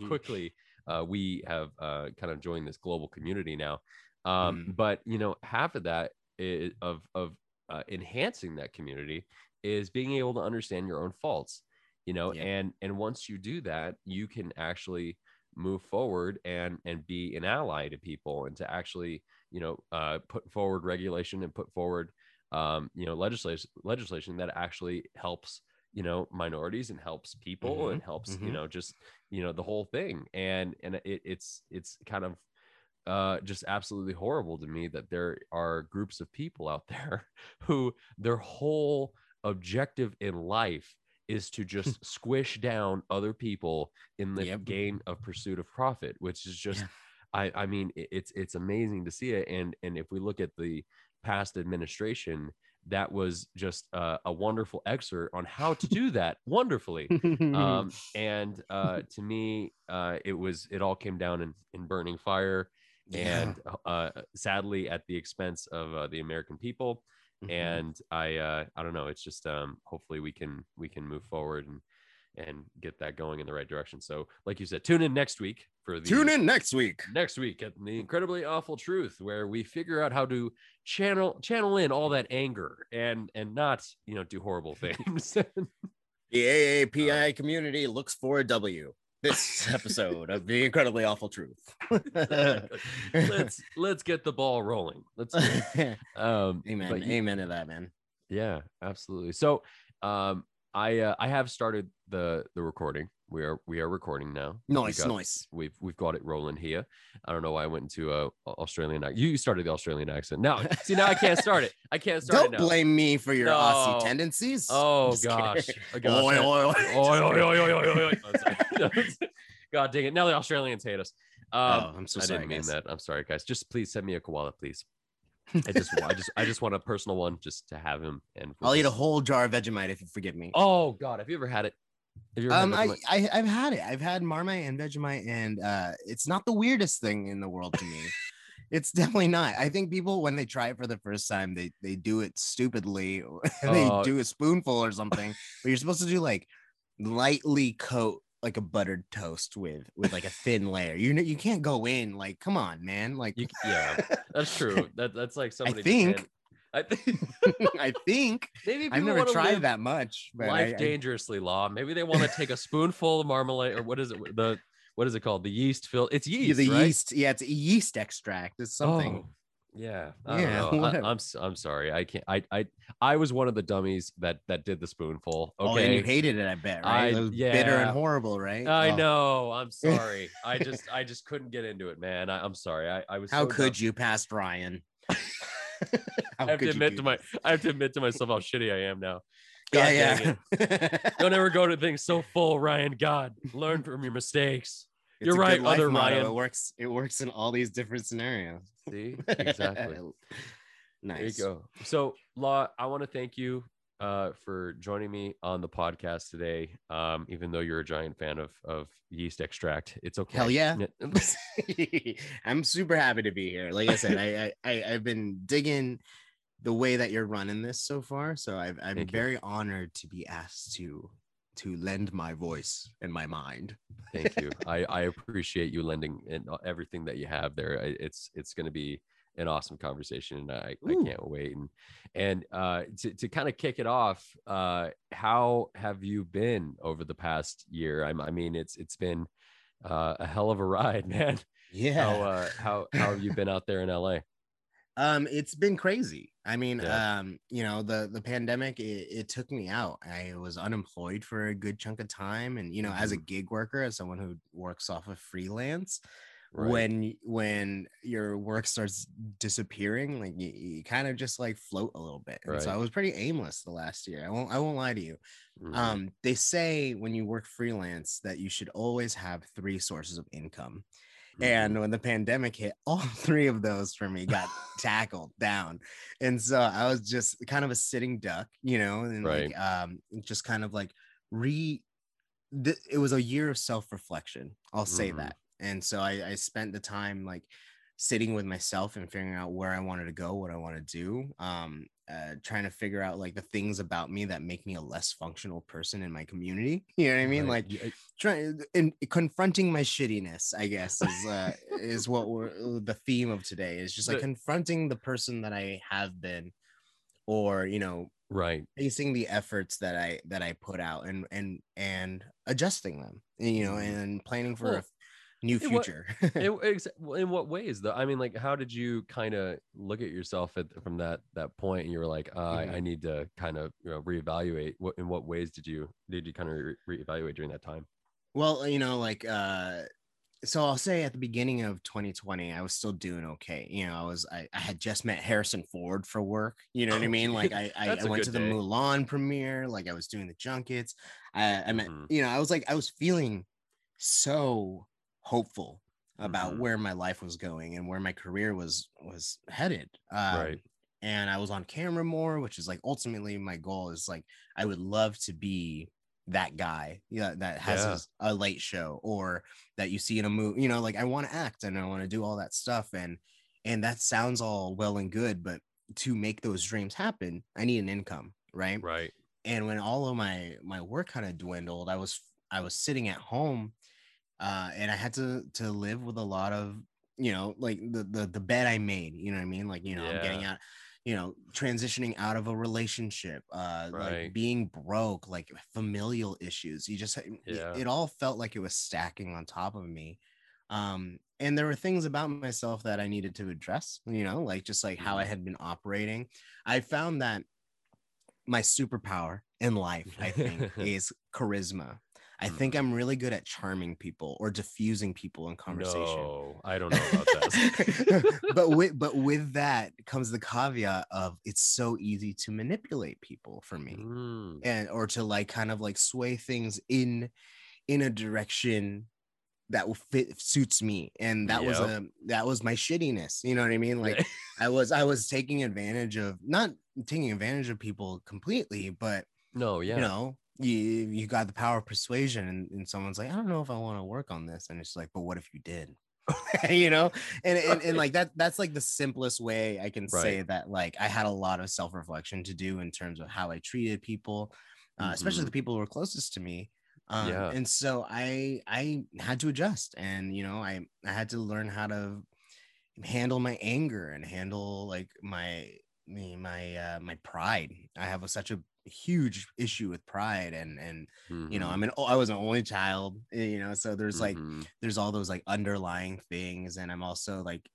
how quickly uh, we have uh, kind of joined this global community now. Um, Mm. But you know, half of that is, of of uh, enhancing that community is being able to understand your own faults. You know, Yeah. and and once you do that, you can actually move forward and and be an ally to people and to actually you know uh, put forward regulation and put forward um, you know legislation legislation that actually helps you know minorities and helps people Mhm, and helps you mhm. know just you know the whole thing and and it, it's it's kind of uh just absolutely horrible to me that there are groups of people out there who their whole objective in life is to just squish down other people in the Yep. game of pursuit of profit which is just Yeah. I, I mean it- it's it's amazing to see it and and if we look at the past administration that was just uh, a wonderful excerpt on how to do that wonderfully. Um, and uh, to me uh, it was it all came down in, in burning fire and uh, sadly at the expense of uh, the american people. Mhm. and i uh, i don't know it's just um, hopefully we can we can move forward and and get that going in the right direction so like you said tune in next week for the tune in next week. next week at the incredibly awful truth where we figure out how to channel channel in all that anger and and not you know do horrible things The AAPI community looks for a W. This episode of the incredibly awful truth. let's let's get the ball rolling let's um Amen. but you- Amen to that, man. yeah absolutely so um i uh, i have started the the recording we are we are recording now We Nice, got- nice. we've we've got it rolling here. I don't know why I went into a Australian. accent. You started the Australian accent. Now, see, now I can't start it. I can't start Don't it now. blame me for your No. Aussie tendencies. Oh gosh. kidding. Oh, gosh. Oi, oi, oi. Oi, oi, oi, oi, oi, oi. Oh. God dang it! Now the Australians hate us. Um, oh, I'm so I sorry. I didn't mean guys. that. I'm sorry, guys. Just please send me a koala, please. I just, I just, I just want a personal one, just to have him. And I'll eat a whole jar of Vegemite if you forgive me. Oh God, have you ever had it? Have you ever had Um, I, I, I've had it. I've had Marmite and Vegemite, and uh, it's not the weirdest thing in the world to me. it's definitely not. I think people when they try it for the first time, they they do it stupidly. they Oh. do a spoonful or something, but you're supposed to do like lightly coat like a buttered toast with with like a thin layer. You know, you can't go in like, come on, man. Like, You, yeah, that's true. That that's like somebody. think- I think I think maybe I've never tried that much. But life I, I- dangerously law. Maybe they want to take a spoonful of marmalade or what is it? The what is it called? The yeast fill. It's yeah, yeast, the right? yeast. Yeah, it's a yeast extract. It's something. Oh, yeah. I Yeah, don't know. whatever. I, am s- I'm sorry. I can't. I I I was one of the dummies that that did the spoonful. Oh, and you hated it, I bet, right? I- it was bitter and horrible, right? I Oh, know. I'm sorry. I just I just couldn't get into it, man. I, I'm sorry. I, I was. How so could dumb. you past Ryan? I have to admit to my. I have to admit to myself how shitty I am now. God yeah, yeah. Don't ever go to things so full, Ryan. God, learn from your mistakes. It's You're right, other. Ryan. It works. It works in all these different scenarios. See, exactly. nice. There you go. So, Law, I want to thank you uh, for joining me on the podcast today. Um, even though you're a giant fan of of yeast extract, it's okay. Hell yeah. I'm super happy to be here. Like I said, I, I, I I've been digging the way that you're running this so far. So I've, I'm Thank you. very honored to be asked to to lend my voice and my mind. Thank you. I, I appreciate you lending and everything that you have there. I- It's it's going to be an awesome conversation, and I, I can't wait. And and uh, to to kind of kick it off, uh, how have you been over the past year? I'm, I mean, it's it's been uh, a hell of a ride, man. Yeah. How uh, how how have you been out there in LA? Um, it's been crazy. I mean, Yeah. um, you know, the the pandemic it, it took me out. I was unemployed for a good chunk of time, and you know, as a gig worker, as someone who works off of freelance, Right. when when your work starts disappearing, like you, you kind of just like float a little bit. And so I was pretty aimless the last year. I won't I won't lie to you. Mhm. Um, they say when you work freelance that you should always have three sources of income. And when the pandemic hit, all three of those for me got tackled down. And so I was just kind of a sitting duck, you know, and like um just kind of like re th- it was a year of self-reflection. I'll say Mhm. that. And so I, I spent the time like sitting with myself and figuring out where I wanted to go, what I want to do. Um, uh, trying to figure out like the things about me that make me a less functional person in my community. You know what I mean? Right. Like trying and confronting my shittiness, I guess, is uh, is what we're uh, the theme of today is just like confronting the person that I have been, or you know, right, facing the efforts that I that I put out and and and adjusting them, you know, mm-hmm. and planning for well, a new future. in, what, in, what ways though? I mean, like, how did you kind of look at yourself at, from that that point, and you were like, uh, mm-hmm. I, I, need to kind of you know reevaluate. What in what ways did you did you kind of re- reevaluate during that time? Well, you know, like, uh, so I'll say at the beginning of 2020, I was still doing okay. You know, I was I, I had just met Harrison Ford for work. You know what I mean? Like, I I, I went to the day. Mulan premiere. Like, I was doing the junkets. I I met, mm-hmm. you know, I was like, I was feeling so hopeful about mm-hmm. where my life was going and where my career was was headed. Um, right. And I was on camera more, which is like ultimately my goal is like I would love to be that guy yeah that has yeah. a late show or that you see in a movie you know like i want to act and i want to do all that stuff and and that sounds all well and good but to make those dreams happen i need an income right right and when all of my my work kind of dwindled i was i was sitting at home uh, and I had to to live with a lot of you know like the the the bed I made. You know what I mean? Like you know yeah. I'm getting out you know transitioning out of a relationship uh right. like being broke like familial issues you just yeah. it, it, all felt like it was stacking on top of me um and there were things about myself that i needed to address you know like just like how i mm-hmm. had been operating i found that my superpower in life i think is charisma I think mm-hmm. I'm really good at charming people or diffusing people in conversation. No, I don't know about that. but with but with that comes the caveat of it's so easy to manipulate people for me, mm. and or to like kind of like sway things in in a direction that will fit suits me and that yep. was a that was my shittiness you know what i mean like i was i was taking advantage of not taking advantage of people completely but no yeah you know you you got the power of persuasion and, and someone's like i don't know if i want to work on this and it's like but what if you did you know and, and and like that that's like the simplest way i can right. say that like i had a lot of self-reflection to do in terms of how i treated people uh, mm-hmm. especially the people who were closest to me um, yeah. and so i i had to adjust and you know i i had to learn how to handle my anger and handle like my me my uh my pride i have a, such a huge issue with pride and and mm-hmm. you know i mm-hmm. mean i was an only child eh, you know so there's like mm-hmm. there's all those like underlying things and i'm also like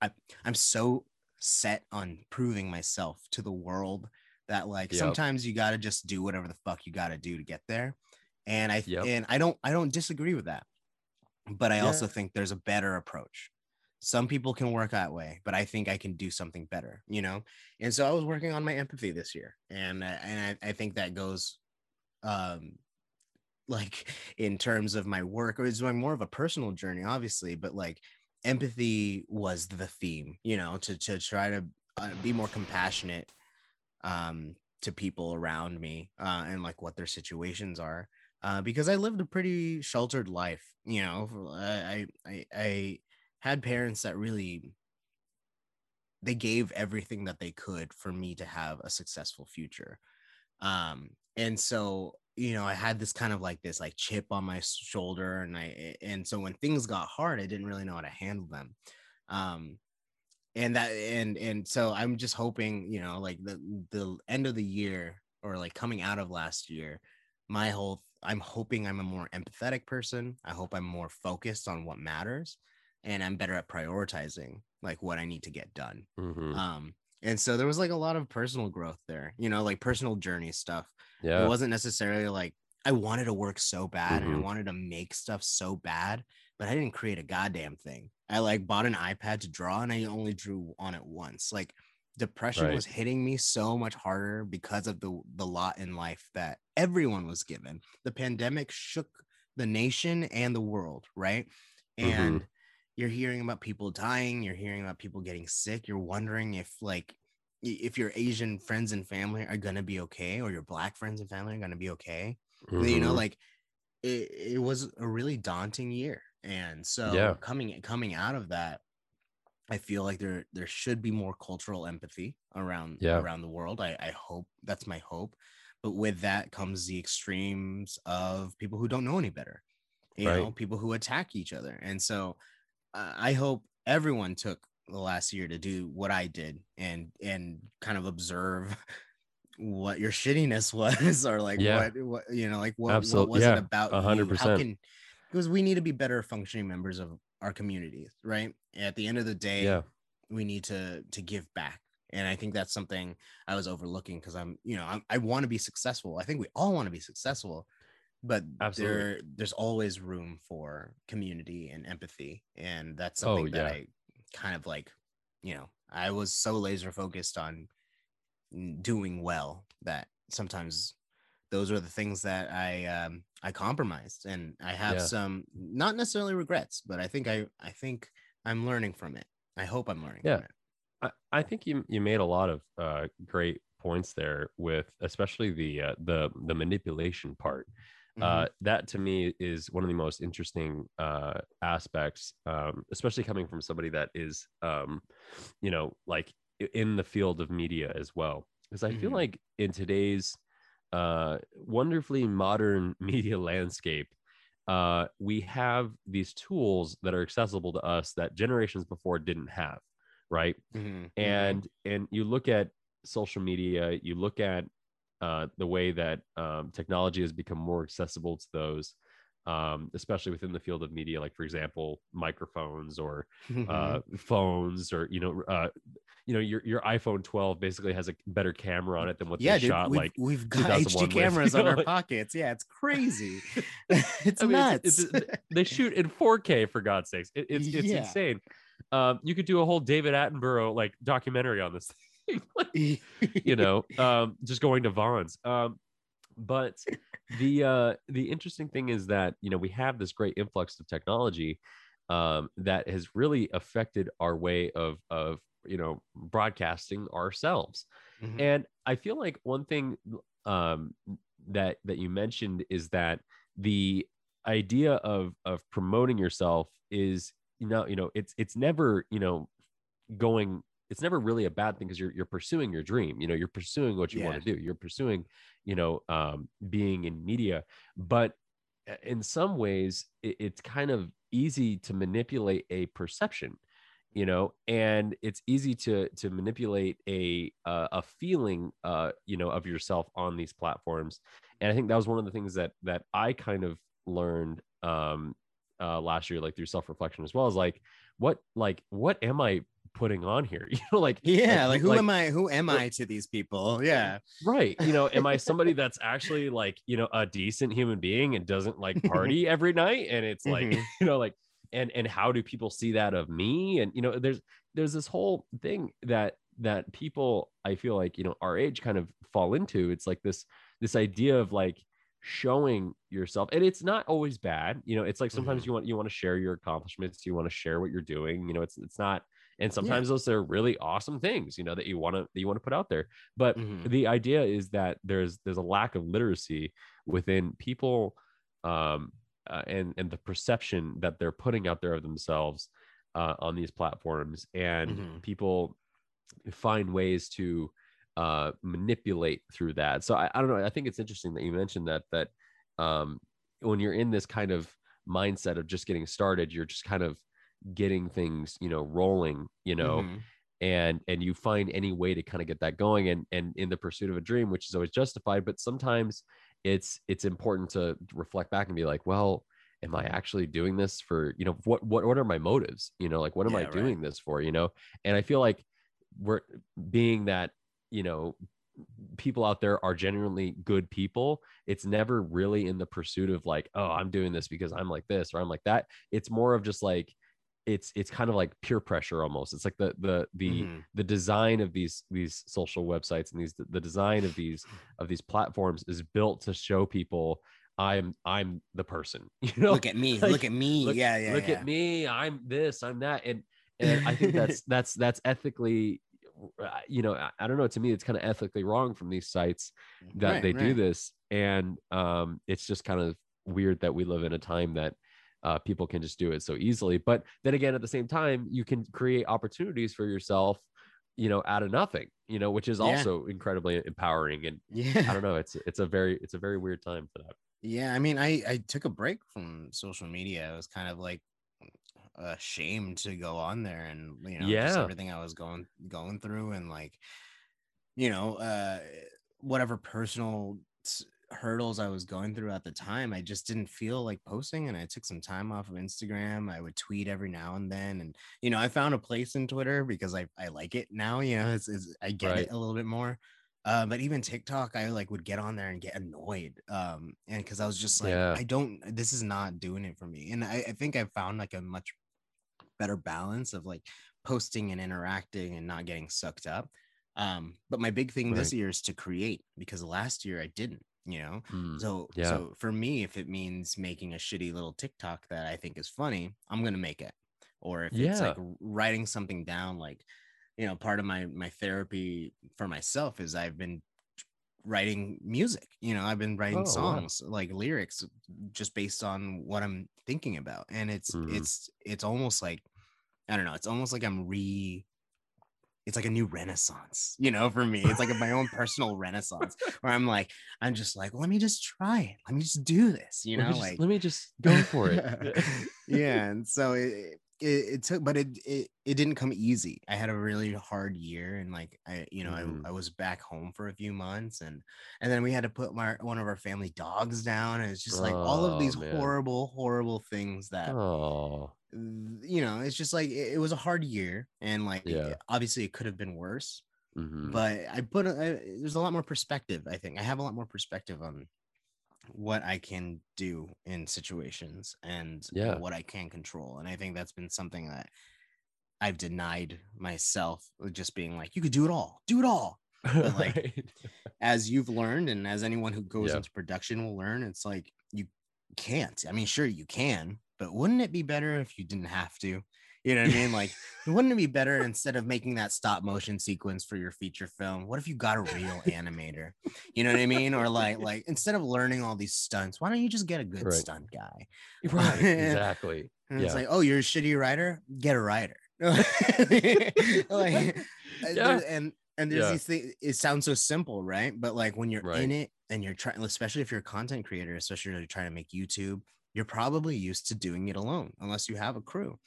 I, i'm so set on proving myself to the world that like yep. sometimes you got to just do whatever the fuck you got to do to get there and i yep. and i don't i don't disagree with that but i yeah. also think there's a better approach some people can work that way but i think i can do something better you know? And so i was working on my empathy this year and uh, and I, I think that goes um like in terms of my work or it's more of a personal journey obviously but like empathy was the theme you know to to try to uh, be more compassionate um to people around me uh and like what their situations are uh because i lived a pretty sheltered life you know? I i i had parents that really they gave everything that they could for me to have a successful future. Um and so you know i had this kind of like this like chip on my shoulder and i and so when things got hard i didn't really know how to handle them. Um and that and and so i'm just hoping you know like the the end of the year or like coming out of last year my whole i'm hoping i'm a more empathetic person. I hope i'm more focused on what matters and I'm better at prioritizing like what I need to get done. Mm-hmm. Um, and so there was like a lot of personal growth there, you know, like personal journey stuff. Yeah. It wasn't necessarily like I wanted to work so bad mm-hmm. and I mm-hmm. wanted to make stuff so bad, but I didn't create a goddamn thing. I like bought an iPad to draw and I only drew on it once. Like depression right. was hitting me so much harder because of the the lot in life that everyone was given. The pandemic shook the nation and the world, right? Mm-hmm. And mm-hmm you're hearing about people dying, you're hearing about people getting sick, you're wondering if like if your Asian friends and family are gonna be okay, or your black friends and family are gonna be okay. Mm-hmm. You know, mm-hmm. like it, it was a really daunting year. And so yeah. coming coming out of that, I feel like there there should be more cultural empathy around yeah. around the world. I, I hope that's my hope. But with that comes the extremes of people who don't know any better, you right. know, people who attack each other. And so Uh, I hope everyone took the last year to do what I did and and kind of observe what your shittiness was or like yeah. what what you know like what, what was yeah. it about 100% how can because we need to be better functioning members of our communities right? At the end of the day yeah. we need to to give back. And i think that's something i was overlooking because i'm you know I'm, i want to be successful. I think we all want to be successful but Absolutely. there there's always room for community and empathy and that's oh, something oh, yeah. that i kind of like you know i was so laser focused on doing well that sometimes those are the things that i um i compromised and i have yeah. some not necessarily regrets but i think i i think i'm learning from it i hope i'm learning yeah I, I think you you made a lot of uh great points there with especially the uh, the the manipulation part mm-hmm. uh, that to me is one of the most interesting uh, aspects, um, especially coming from somebody that is, um, you know, like in the field of media as well. Because I mm-hmm. feel like in today's uh, wonderfully modern media landscape, uh, we have these tools that are accessible to us that generations before didn't have, right? Mm-hmm. mm-hmm. And and you look at social media, you look at uh, the way that um, technology has become more accessible to those, um, especially within the field of media, like for example, microphones or uh, phones, or you know, uh, you know, your your iPhone 12 basically has a better camera on it than what yeah, they dude, shot. We've, like we've got HD cameras with, on our pockets. Yeah, it's crazy. it's I mean, nuts. It's, it's, they shoot in 4K for God's sakes. It, it's it's yeah. insane. Um, you could do a whole David Attenborough like documentary on this you know, um, just going to Vons. Um, but the uh, the interesting thing is that you know we have this great influx of technology um, that has really affected our way of of you know broadcasting ourselves, mm-hmm. and I feel like one thing um, that that you mentioned is that the idea of of promoting yourself is you know you know it's it's never you know going it's never really a bad thing because you're you're pursuing your dream. You know, you're pursuing what you yeah. want to do. You're pursuing, you know, um, being in media. But uh, in some ways, it, it's kind of easy to manipulate a perception you know and it's easy to to manipulate a uh, a feeling uh you know of yourself on these platforms and i think that was one of the things that that i kind of learned um uh last year like through self-reflection as well is like what like what am i putting on here you know like yeah like, like who like, am i who am i to these people? Yeah. Right you know am i somebody that's actually like you know a decent human being and doesn't like party every night? And it's like mm-hmm. you know like and and how do people see that of me? And you know there's there's this whole thing that that people i feel like you know our age kind of fall into. It's like this this idea of like showing yourself and it's not always bad you know it's like sometimes mm-hmm. you want you want to share your accomplishments you want to share what you're doing you know it's it's not and sometimes yeah. those are really awesome things you know that you want to that you want to put out there but mm-hmm. the idea is that there's there's a lack of literacy within people um uh, and and the perception that they're putting out there of themselves uh, on these platforms and mm-hmm. people find ways to uh manipulate through that so I, I don't know i think it's interesting that you mentioned that that um when you're in this kind of mindset of just getting started you're just kind of getting things you know rolling you know mm-hmm. and and you find any way to kind of get that going and and in the pursuit of a dream which is always justified but sometimes it's it's important to reflect back and be like well am i actually doing this for you know what what what are my motives you know like what am yeah, i doing right. this for you know and i feel like we're being that you know people out there are genuinely good people it's never really in the pursuit of like oh i'm doing this because i'm like this or i'm like that it's more of just like it's it's kind of like peer pressure almost it's like the the the mm-hmm. the design of these these social websites and these the design of these of these platforms is built to show people i'm i'm the person you know look at me like, look at me look, yeah yeah look yeah. at me i'm this i'm that and and i think that's that's that's ethically uh, you know I, I, don't know to me it's kind of ethically wrong from these sites that right, they right. do this and um it's just kind of weird that we live in a time that uh, people can just do it so easily but then again at the same time you can create opportunities for yourself you know out of nothing you know which is yeah. also incredibly empowering and yeah. i don't know it's it's a very it's a very weird time for that. Yeah i mean i i took a break from social media. I was kind of like ashamed to go on there and you know yeah. everything i was going going through and like you know uh whatever personal hurdles I was going through at the time, I just didn't feel like posting. And I took some time off of Instagram. I would tweet every now and then. And, you know, I found a place in Twitter because I, I like it now, you know, it's, it's I get right. it a little bit more. Uh, but even TikTok, I like would get on there and get annoyed. Um, and because I was just like, yeah. I don't, this is not doing it for me. And I, I think I found like a much better balance of like posting and interacting and not getting sucked up. Um, but my big thing right. this year is to create because last year I didn't you know mm, so yeah. so for me if it means making a shitty little tiktok that i think is funny i'm gonna make it or if yeah. it's like writing something down like you know part of my my therapy for myself is i've been writing music you know i've been writing oh, songs wow. like lyrics just based on what i'm thinking about and it's mm. it's it's almost like i don't know it's almost like i'm re it's like a new renaissance, you know, for me. It's like my own personal renaissance where I'm like, I'm just like, let me just try it. Let me just do this, you know, let just, like let me just go for it. yeah. And so it, it, it, took, but it, it, it didn't come easy. I had a really hard year and like, I, you know, mm. I, I was back home for a few months and, and then we had to put my, one of our family dogs down. And it's just like oh, all of these man. horrible, horrible things that, oh you know, it's just like it, it was a hard year, and like yeah. obviously it could have been worse. Mm-hmm. But I put a, I, there's a lot more perspective. I think I have a lot more perspective on what I can do in situations and yeah. what I can control. And I think that's been something that I've denied myself, uh, just being like, you could do it all, do it all. But like, right. as you've learned, and as anyone who goes yeah. into production will learn, it's like you can't. I mean, sure you can, but wouldn't it be better if you didn't have to? You know what I mean? Like, wouldn't it be better instead of making that stop motion sequence for your feature film? What if you got a real animator? You know what I mean? Or like, like instead of learning all these stunts, why don't you just get a good right. stunt guy? Right. exactly. and yeah. it's like, oh, you're a shitty writer. Get a writer. like, yeah. and and there's yeah. these things. It sounds so simple, right? But like when you're right. in it and you're trying, especially if you're a content creator, especially if you're trying to make YouTube you're probably used to doing it alone unless you have a crew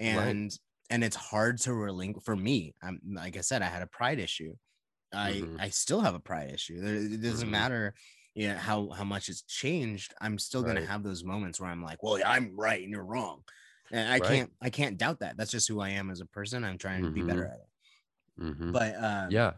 and right. and it's hard to relinquish for me i'm like i said i had a pride issue i mm-hmm. i still have a pride issue it doesn't mm-hmm. matter you know how how much it's changed i'm still right. gonna have those moments where i'm like well i'm right and you're wrong and i right. can't i can't doubt that that's just who i am as a person i'm trying mm-hmm. to be better mm-hmm. at it mm-hmm. but uh yeah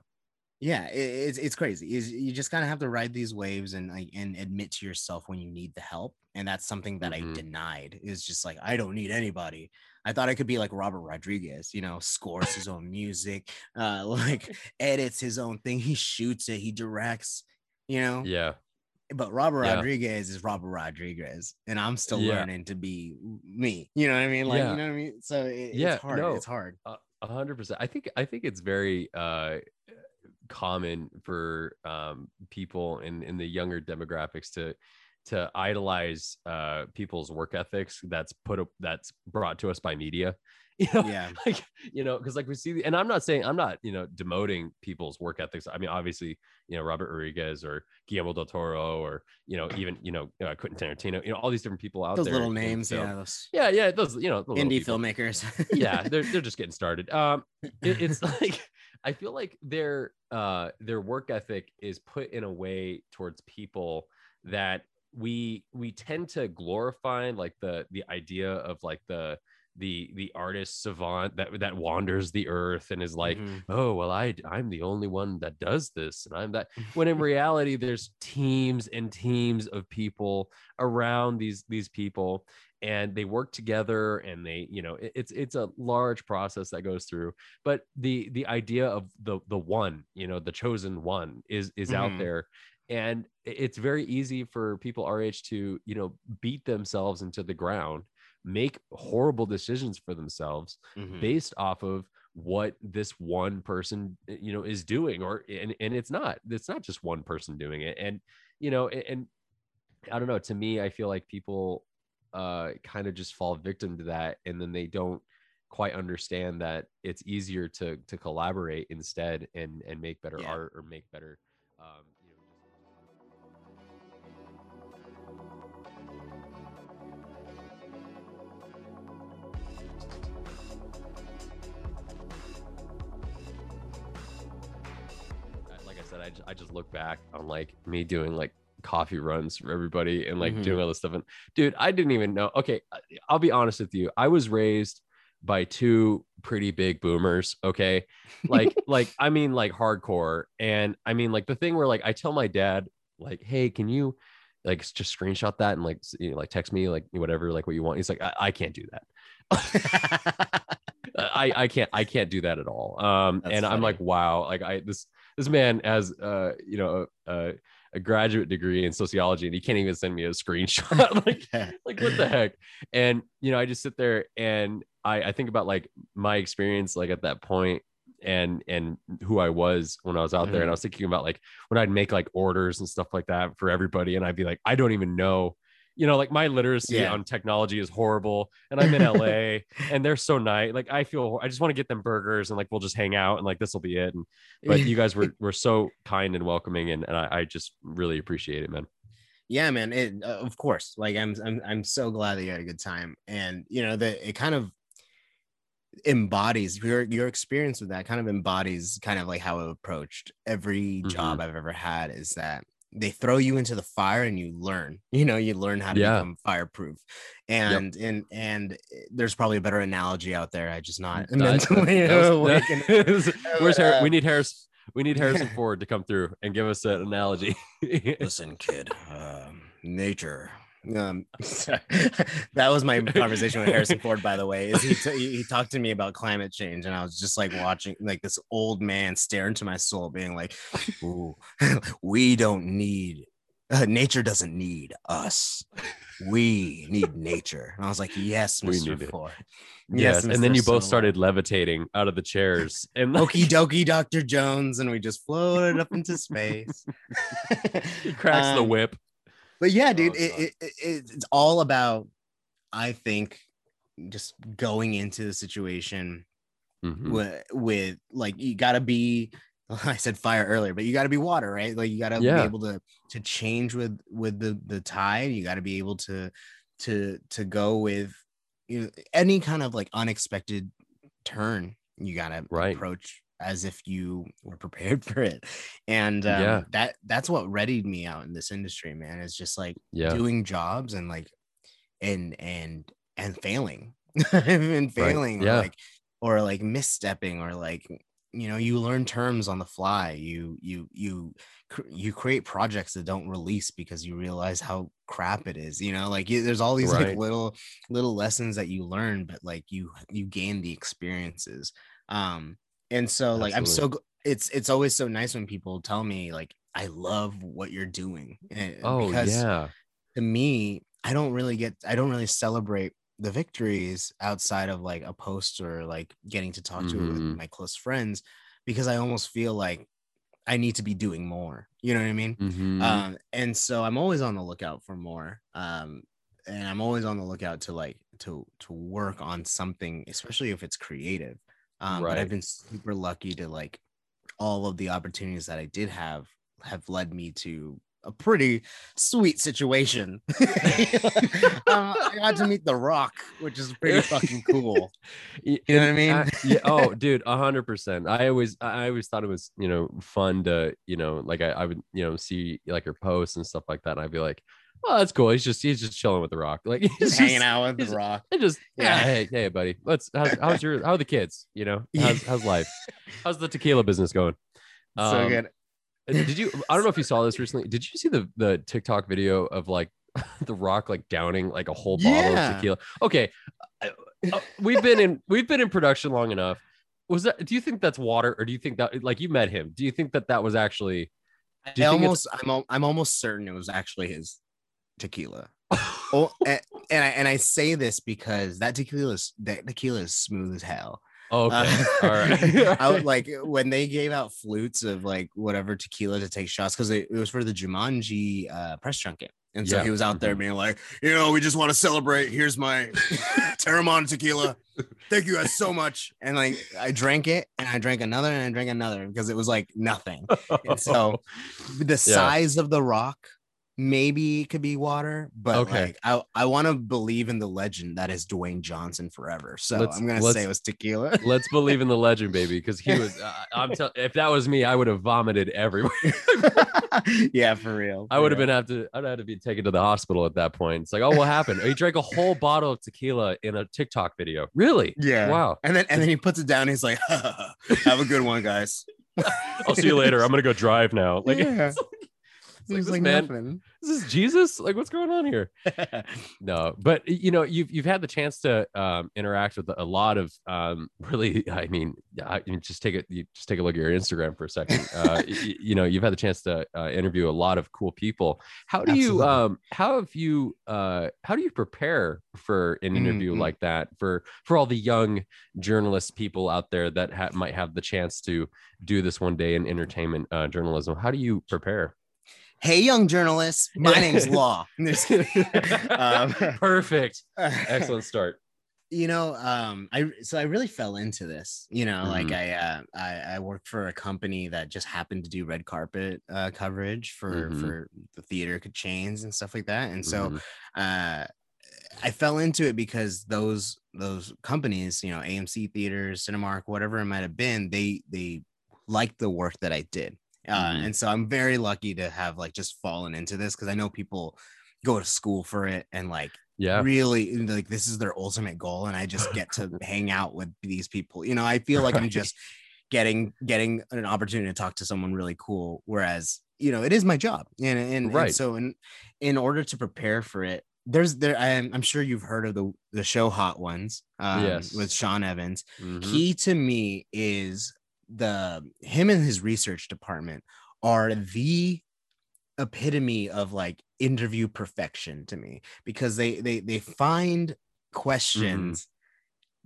yeah it, it's it's crazy is you just kind of have to ride these waves and like and admit to yourself when you need the help and that's something that mm-hmm. i denied is just like i don't need anybody i thought i could be like robert rodriguez you know scores his own music uh like edits his own thing he shoots it he directs you know yeah but robert yeah. rodriguez is robert rodriguez and i'm still yeah. learning to be me you know what i mean like yeah. you know what i mean so it, yeah, it's hard no, it's hard a hundred percent i think i think it's very uh common for um, people in in the younger demographics to to idolize uh, people's work ethics that's put up that's brought to us by media. You know yeah. like you know because like we see and i'm not saying i'm not you know demoting people's work ethics. I mean obviously you know robert rodriguez or guillermo del toro or you know even you know uh, quentin tarantino you know all these different people out those there little names yeah those yeah yeah those you know indie filmmakers. Yeah they're, they're just getting started. Um it, it's like I feel like their uh their work ethic is put in a way towards people that we we tend to glorify like the the idea of like the the the artist savant that that wanders the earth and is like mm-hmm. oh well i i'm the only one that does this and i'm that when in reality there's teams and teams of people around these these people and they work together and they you know it, it's it's a large process that goes through but the the idea of the the one you know the chosen one is is mm-hmm. out there and it's very easy for people our age to you know beat themselves into the ground make horrible decisions for themselves mm-hmm. based off of what this one person you know is doing or and, and it's not it's not just one person doing it and you know and, and i don't know to me i feel like people uh, kind of just fall victim to that, and then they don't quite understand that it's easier to to collaborate instead and and make better yeah. art or make better um, I just, I just look back on like me doing like coffee runs for everybody and like mm-hmm. doing all this stuff. And dude, I didn't even know. Okay, I'll be honest with you. I was raised by two pretty big boomers okay like like i mean like hardcore and i mean like the thing where like i tell my dad like hey can you like just screenshot that and like you know, like text me like whatever like what you want he's like i, I can't do that i i can't i can't do that at all um That's and funny. i'm like wow like i this this man has uh you know uh a graduate degree in sociology and he can't even send me a screenshot like like what the heck and you know i just sit there and i i think about like my experience like at that point and and who i was when i was out mm-hmm. there and i mm-hmm. was thinking about like when i'd make like orders and stuff like that for everybody and i'd be like i don't even know you know, like my literacy yeah. on technology is horrible, and I'm in LA, and they're so nice. Like I feel, I just want to get them burgers, and like we'll just hang out, and like this will be it. And but you guys were were so kind and welcoming, and and I, I just really appreciate it, man. Yeah, man. It uh, of course, like I'm I'm I'm so glad that you had a good time, and you know that it kind of embodies your your experience with that kind of embodies kind of like how I approached every job mm-hmm. I've ever had is that they throw you into the fire and you learn you know you learn how to yeah. become fireproof. And yep. and and there's probably a better analogy out there. I just not mentally where's Har- we need harris we need harrison ford to come through and give us an analogy. Listen kid um, nature um, that was my conversation with Harrison Ford, by the way. Is he, t- he talked to me about climate change, and I was just like watching like this old man stare into my soul, being like, "Ooh, we don't need uh, nature doesn't need us. We need nature." And I was like, "Yes, Mister Ford." Yes, yes and then you both started levitating out of the chairs and like... okie dokie, Doctor Jones, and we just floated up into space. he cracks um, the whip but yeah, dude, oh, it, it, it, it's all about, I think, just going into the situation mm-hmm. with, with like you got to be. I said fire earlier, but you got to be water, right? Like you got to yeah. be able to to change with with the the tide. You got to be able to to to go with you know any kind of like unexpected turn. You got to right. approach as if you were prepared for it and um, yeah that that's what readied me out in this industry man is just like yeah. doing jobs and like and and and failing and failing right. yeah. or like or like misstepping or like you know you learn terms on the fly you you you you create projects that don't release because you realize how crap it is you know like you, there's all these right. like little little lessons that you learn but like you you gain the experiences um and so like Absolutely. i'm so it's it's always so nice when people tell me like i love what you're doing eh, oh because yeah to me i don't really get i don't really celebrate the victories outside of like a post or like getting to talk mm-hmm. to my close friends because i almost feel like i need to be doing more you know what i mean mm-hmm. um and so i'm always on the lookout for more um and i'm always on the lookout to like to to work on something especially if it's creative um, right. But I've been super lucky to like all of the opportunities that I did have have led me to a pretty sweet situation. um, I got to meet The Rock, which is pretty fucking cool. You know what I mean? I, yeah. Oh, dude, a hundred percent. I always, I always thought it was, you know, fun to, you know, like I, I would, you know, see like her posts and stuff like that. And I'd be like, oh, that's cool. He's just he's just chilling with the Rock, like he's just hanging out with the Rock. And just yeah, hey, hey, buddy, let's how's, how's your how are the kids? You know, how's, how's life? How's the tequila business going? Um, so good. Did you? I don't know if you saw this recently. Did you see the the TikTok video of like the Rock like downing like a whole bottle yeah. of tequila? Okay, uh, uh, we've been in we've been in production long enough. Was that? Do you think that's water, or do you think that like you met him? Do you think that that was actually? I almost I'm I'm almost certain it was actually his tequila. oh, and, and I and I say this because that tequila is that tequila is smooth as hell. Oh, okay. Uh, All right. I would like when they gave out flutes of like whatever tequila to take shots because it, it, was for the Jumanji uh, press junket. And so yeah. he was out there mm-hmm. being like, you know, we just want to celebrate. Here's my Teremana tequila. Thank you guys so much. And like I drank it and I drank another and I drank another because it was like nothing. And so the yeah. size of the rock maybe it could be water, but okay. like I, I want to believe in the legend that is Dwayne Johnson forever. So let's, I'm gonna say it was tequila. let's believe in the legend, baby, because he was. Uh, I'm telling. If that was me, I would have vomited everywhere. yeah, for real. For I would have been have to. I'd have to be taken to the hospital at that point. It's like, oh, what happened? he drank a whole bottle of tequila in a TikTok video. Really? Yeah. Wow. And then and then he puts it down. He's like, have a good one, guys. I'll see you later. I'm gonna go drive now. Like, yeah. Seems like, like man, nothing. Is this Jesus? Like, what's going on here? no, but you know, you've you've had the chance to um, interact with a lot of um, really. I mean, I, just take it. You just take a look at your Instagram for a second. Uh, you, you, know, you've had the chance to uh, interview a lot of cool people. How do Absolutely. you? Um, how have you? Uh, how do you prepare for an interview mm-hmm. like that for for all the young journalist people out there that ha- might have the chance to do this one day in entertainment uh, journalism? How do you prepare? Hey young journalists my name's law um, perfect excellent start you know um i so i really fell into this you know mm-hmm. like i uh I, I worked for a company that just happened to do red carpet uh coverage for mm-hmm. for the theater chains and stuff like that and so mm-hmm. uh i fell into it because those those companies you know amc theaters cinemark whatever it might have been they they liked the work that i did uh, mm-hmm. and so i'm very lucky to have like just fallen into this because i know people go to school for it and like yeah really like this is their ultimate goal and i just get to hang out with these people you know i feel like i'm just getting getting an opportunity to talk to someone really cool whereas you know it is my job and and, right. and so in in order to prepare for it there's there I'm, I'm sure you've heard of the the show hot ones um, yes. with sean evans mm-hmm. he to me is the him and his research department are the epitome of like interview perfection to me because they they they find questions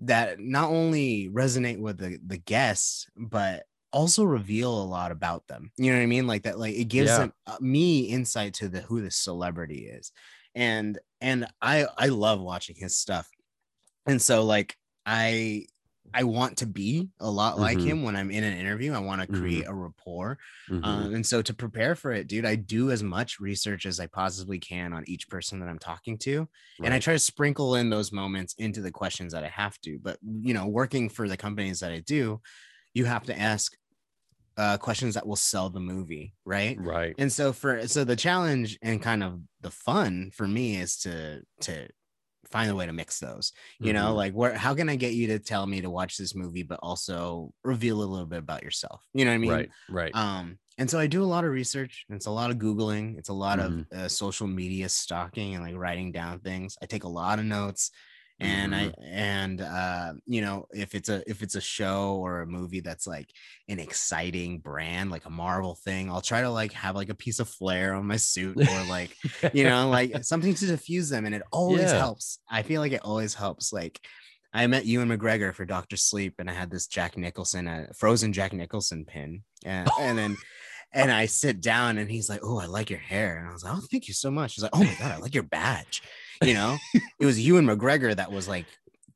mm-hmm. that not only resonate with the the guests but also reveal a lot about them. You know what i mean? Like that like it gives yeah. them, uh, me insight to the who the celebrity is. And and i i love watching his stuff. And so like i I want to be a lot mm-hmm. like him when I'm in an interview. I want to create mm-hmm. a rapport. Mm-hmm. Um, and so to prepare for it, dude, I do as much research as I possibly can on each person that I'm talking to. Right. And I try to sprinkle in those moments into the questions that I have to. But, you know, working for the companies that I do, you have to ask uh, questions that will sell the movie, right? Right. And so for so the challenge and kind of the fun for me is to to find a way to mix those you mm-hmm. know like where how can i get you to tell me to watch this movie but also reveal a little bit about yourself you know what i mean right right um and so i do a lot of research it's a lot of googling it's a lot mm-hmm. of uh, social media stalking and like writing down things i take a lot of notes and mm-hmm. i and uh you know if it's a if it's a show or a movie that's like an exciting brand like a marvel thing i'll try to like have like a piece of flair on my suit or like you know like something to diffuse them and it always yeah. helps i feel like it always helps like I met Ewan McGregor for Doctor Sleep, and I had this Jack Nicholson, a frozen Jack Nicholson pin, and, and then and I sit down, and he's like, "Oh, I like your hair," and I was like, "Oh, thank you so much." He's like, "Oh my god, I like your badge," you know it was Ewan McGregor that was like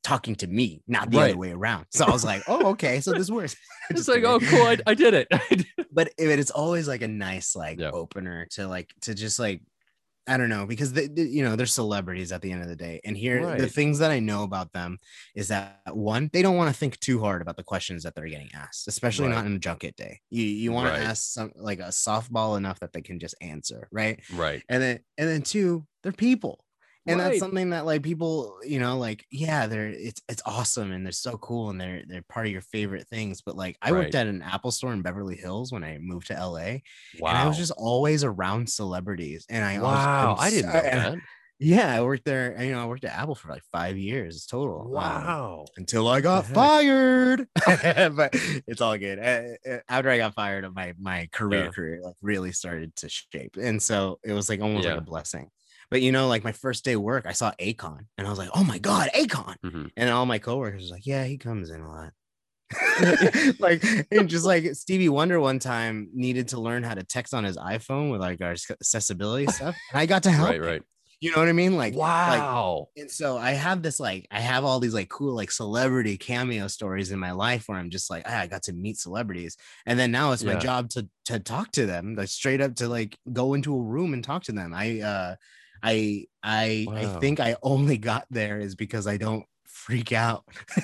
talking to me, not the right. other way around. So I was like, oh, okay, so this works. it's like, oh, cool, I, I did it. but it, it's always like a nice like yeah. opener to like to just like I don't know because they, they, you know they're celebrities at the end of the day, and here right. the things that I know about them is that one they don't want to think too hard about the questions that they're getting asked, especially right. not in a junket day. You you want right. to ask some like a softball enough that they can just answer, right? Right. And then and then two, they're people and right. that's something that like people you know like yeah they're it's it's awesome and they're so cool and they're they're part of your favorite things but like i right. worked at an apple store in beverly hills when i moved to la wow. and i was just always around celebrities and i wow i didn't know that yeah i worked there you know i worked at apple for like five years total um, wow um, until i got fired but it's all good uh, after i got fired my my career yeah. career like really started to shape and so it was like almost yeah. like a blessing But you know, like my first day work, I saw Akon and I was like, oh my God, Akon. Mm-hmm. And all my coworkers was like, yeah, he comes in a lot. like and just like Stevie Wonder one time needed to learn how to text on his iPhone with like our accessibility stuff. And I got to help. Right, right. You know what I mean? Like wow. Like, and so I have this like I have all these like cool like celebrity cameo stories in my life where I'm just like ah, I got to meet celebrities, and then now it's yeah. my job to to talk to them, like straight up to like go into a room and talk to them. I uh I I wow. I think I only got there is because I don't freak out.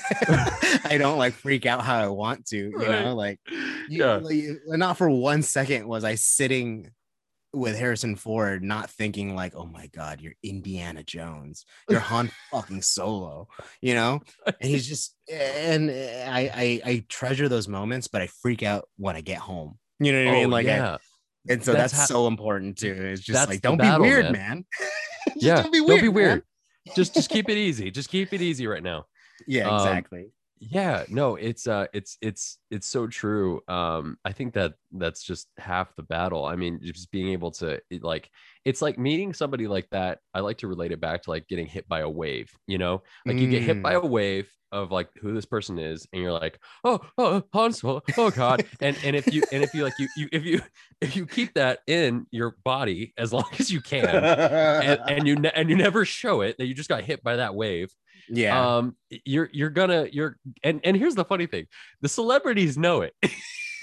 I don't like freak out how I want to, you right. know, like yeah. like, not for one second was I sitting with Harrison Ford, not thinking like, oh my God, you're Indiana Jones, you're Han fucking Solo, you know? And he's just, and eh, I, I, I treasure those moments, but I freak out when I get home. You know what I oh, mean? Oh, like, yeah. And so that's, that's so important too. It's just like, don't battle, be weird, man. man. yeah, don't be weird. Don't be weird. just, just keep it easy. Just keep it easy right now. Yeah, um, exactly. Um, yeah no it's uh it's it's it's so true um i think that that's just half the battle i mean just being able to like it's like meeting somebody like that i like to relate it back to like getting hit by a wave you know? Like you get hit by mm. a wave of like who this person is and you're like oh oh Han Solo oh god. And and if you and if you like you you if you if you keep that in your body as long as you can and, and you ne- and you never show it that you just got hit by that wave yeah. um you're you're gonna you're and and here's the funny thing the celebrities know it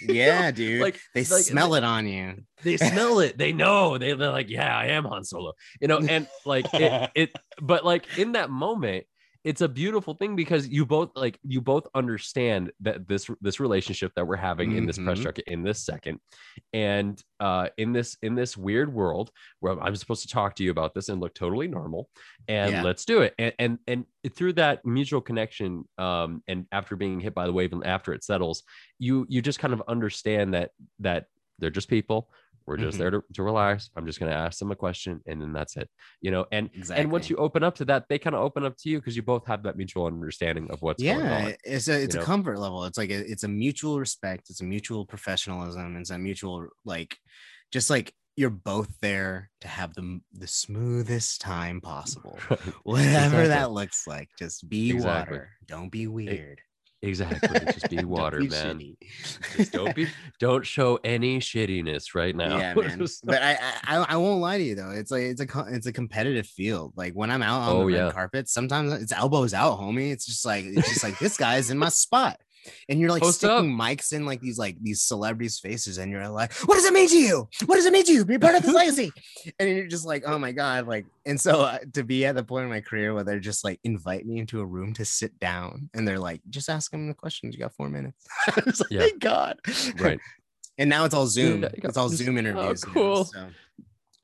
yeah dude. Like they like, smell it on you. they smell it. They know. They, they're like yeah i am han solo. You know and like it, it but like in that moment it's a beautiful thing because you both like you both understand that this this relationship that we're having mm-hmm. in this press mm-hmm. junket in this second and uh in this in this weird world where i'm supposed to talk to you about this and look totally normal and yeah. let's do it and, and and through that mutual connection um and after being hit by the wave and after it settles you you just kind of understand that that they're just people we're just mm-hmm. there to, to relax. I'm just going to ask them a question and then that's it. You know, and exactly. and once you open up to that, they kind of open up to you because you both have that mutual understanding of what's yeah, going on. It's a it's a know? comfort level. It's like a, it's a mutual respect, it's a mutual professionalism, it's a mutual like just like you're both there to have the the smoothest time possible. Whatever exactly. that looks like. Just be exactly. water. Don't be weird. Exactly. Just be water, be man. Just don't be don't show any shittiness right now. Yeah, man. but I, I I won't lie to you though. It's like it's a it's a competitive field. Like when I'm out on oh, the red yeah. carpet, sometimes it's elbows out, homie. It's just like it's just like this guy's in my spot and you're like Post sticking up. mics in like these like these celebrities' faces, and you're like, "What does it mean to you? What does it mean to you? Be part of this legacy?" and you're just like, "Oh my god!" Like, and so uh, to be at the point in my career where they're just like invite me into a room to sit down, and they're like, "Just ask them the questions. You got four minutes." it's like, yeah. "Thank God!" Right. and now it's all Zoom. It's all Zoom interviews. Oh, cool. Now, so.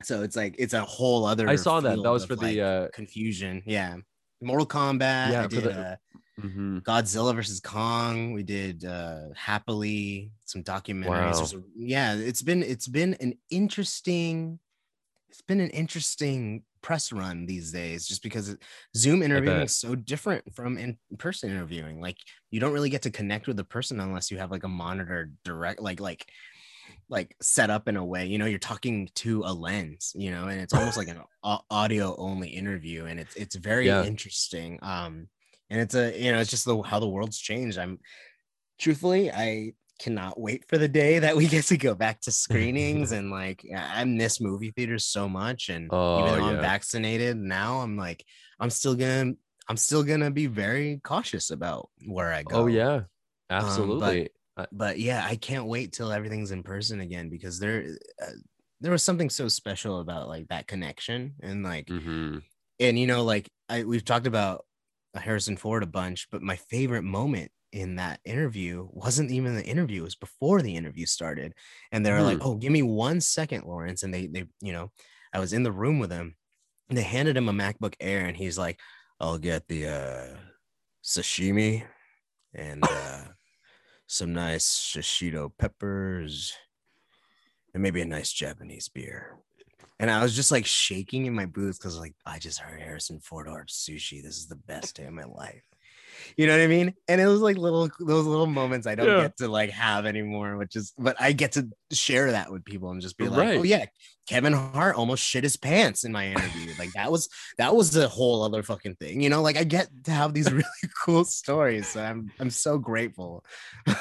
So it's like it's a whole other. I saw that. That was for the uh, confusion. Yeah, Mortal Kombat. Yeah, I did, the, uh, mm-hmm. Godzilla versus Kong. We did uh happily some documentaries. Wow. yeah, it's been it's been an interesting it's been an interesting press run these days just because Zoom interviewing is so different from in-person interviewing. Like you don't really get to connect with the person unless you have like a monitor direct like like like set up in a way you know you're talking to a lens you know and it's almost like an audio only interview and it's it's very yeah. interesting um and it's a you know it's just the how the world's changed i'm truthfully i cannot wait for the day that we get to go back to screenings and like i miss movie theaters so much and oh, even though yeah. i'm vaccinated now i'm like i'm still gonna i'm still gonna be very cautious about where i oh, go oh yeah absolutely um, but, but, yeah i can't wait till everything's in person again because there uh, there was something so special about like that connection and like mm-hmm. and you know like I, we've talked about Harrison Ford a bunch, but my favorite moment in that interview wasn't even the interview; it was before the interview started. And they were mm. like, "Oh, give me one second, Lawrence." And they, they, you know, I was in the room with him, and they handed him a MacBook Air, and he's like, "I'll get the uh, sashimi and uh, some nice shishito peppers." And maybe a nice Japanese beer. And I was just like shaking in my boots because like I just heard Harrison Ford order sushi. This is the best day of my life. You know what I mean? And it was like little those little moments I don't yeah. get to like have anymore, which is but I get to share that with people and just be like, oh, right. oh yeah, Kevin Hart almost shit his pants in my interview. like that was that was a whole other fucking thing. You know, like I get to have these really cool stories. So I'm I'm so grateful.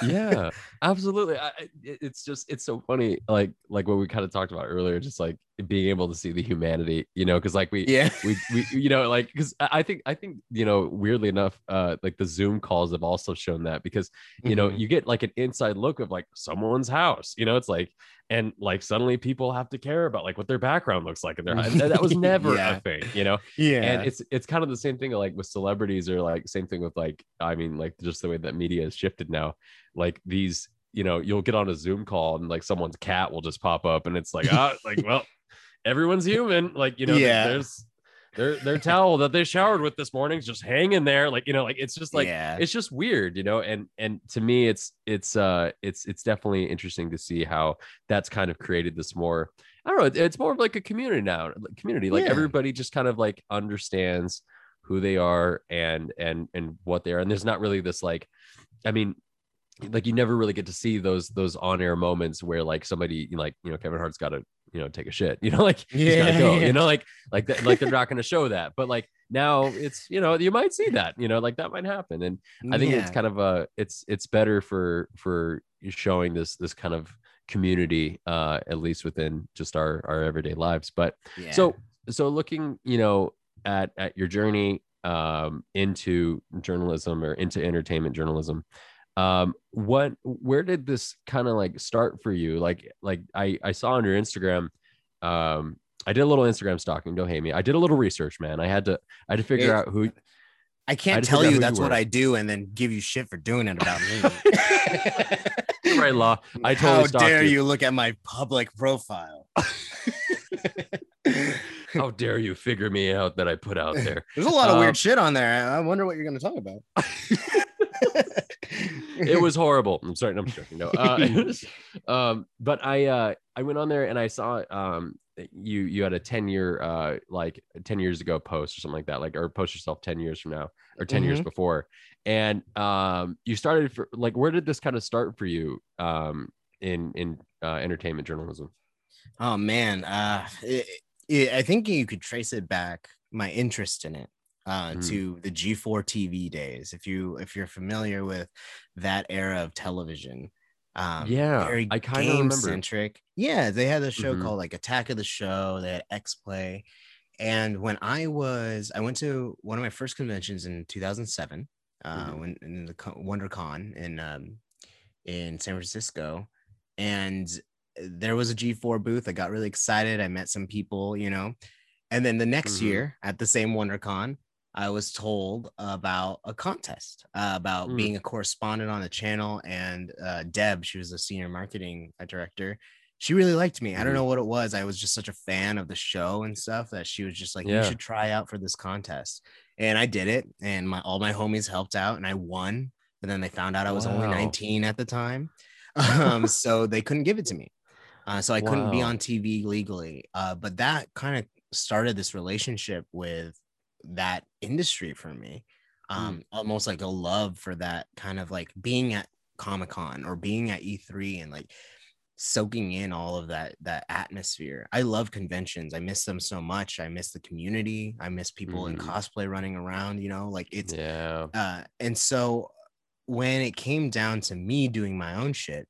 yeah, absolutely. I, it's just it's so funny. Like like what we kind of talked about earlier, just like being able to see the humanity. You know, because like we yeah we we you know like because I think I think you know weirdly enough, uh like the Zoom calls have also shown that because you mm-hmm. know you get like an inside look of like someone's house. You know, it's like and like suddenly people have to care about like what their background looks like and their that was never yeah. a thing you know? Yeah. and it's it's kind of the same thing like with celebrities or like same thing with like i mean like just the way that media has shifted now. Like these you know you'll get on a zoom call and like someone's cat will just pop up and it's like ah like well everyone's human. Like you know yeah. there's their their towel that they showered with this morning is just hanging there like you know like it's just like yeah. it's just weird you know and and to me it's it's uh it's it's definitely interesting to see how that's kind of created this more i don't know it's more of like a community now community like yeah. everybody just kind of like understands who they are and and and what they are and there's not really this like i mean like you never really get to see those those on air moments where like somebody like you know Kevin Hart's got to you know take a shit you know like yeah, go, yeah. you know like like that like they're not going to show that but like now it's you know you might see that you know like that might happen and I think yeah. it's kind of a it's it's better for for showing this this kind of community uh at least within just our our everyday lives but so so looking you know at at your journey um into journalism or into entertainment journalism um what where did this kind of like start for you? Like like i i saw on your instagram um i did a little instagram stalking don't hate me. I did a little research man. I had to i had to figure it, out who i can't tell you that's you what i do and then give you shit for doing it about me. Right law. I totally how dare you. you look at my public profile. How dare you figure me out that i put out there. There's a lot of um, weird shit on there. I wonder what you're going to talk about it was horrible. I'm sorry, no, I'm joking. No, uh, um, but I uh, I went on there and I saw um, you you had a 10 year uh, like 10 years ago post or something like that, like or post yourself 10 years from now or 10 mm-hmm. years before, and um, you started for like where did this kind of start for you um, in in uh, entertainment journalism? Oh man, uh, it, it, I think you could trace it back my interest in it uh, mm. to the G4 TV days. If you if you're familiar with that era of television, um, yeah, very I kind of remember. centric. Yeah, they had a show mm-hmm. called like Attack of the Show. They had X Play, and when I was, I went to one of my first conventions in 2007. Uh, mm-hmm. when in the WonderCon in um, in San Francisco, and there was a G4 booth. I got really excited. I met some people, you know, and then the next mm-hmm. year at the same WonderCon, I was told about a contest uh, about mm. being a correspondent on the channel. And uh, Deb, she was a senior marketing uh, director. She really liked me. I don't mm. know what it was. I was just such a fan of the show and stuff that she was just like, yeah. "You should try out for this contest." And I did it, and my all my homies helped out, and I won. But then they found out I was wow. only 19 at the time, um, so they couldn't give it to me. Uh, so I wow. couldn't be on TV legally. Uh, but that kind of started this relationship with that industry for me. Mm. Um, mm. almost like a love for that kind of like being at Comic Con or being at E3 and like soaking in all of that that atmosphere. I love conventions. I miss them so much. I miss the community. I miss people mm. in cosplay running around, you know, like it's yeah. Uh, and so when it came down to me doing my own shit,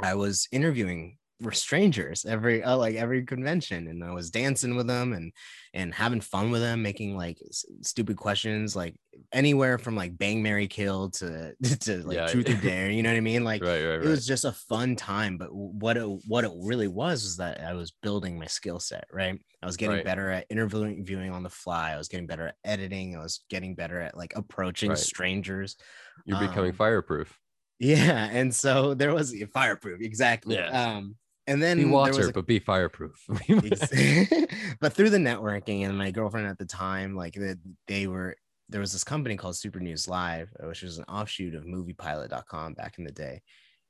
I was interviewing were strangers every uh, like every convention and I was dancing with them and and having fun with them making like s- stupid questions like anywhere from like bang Mary kill to to like yeah. truth or dare you know what I mean like right, right, right. it was just a fun time but what it what it really was was that I was building my skill set right I was getting better at interviewing viewing on the fly I was getting better at editing I was getting better at like approaching strangers you're becoming um, fireproof yeah and so there was fireproof exactly yeah. um and then be water, a, but be fireproof. but through the networking and my girlfriend at the time, like they, they were there was this company called Super News Live, uh, which was an offshoot of moviepilot.com back in the day.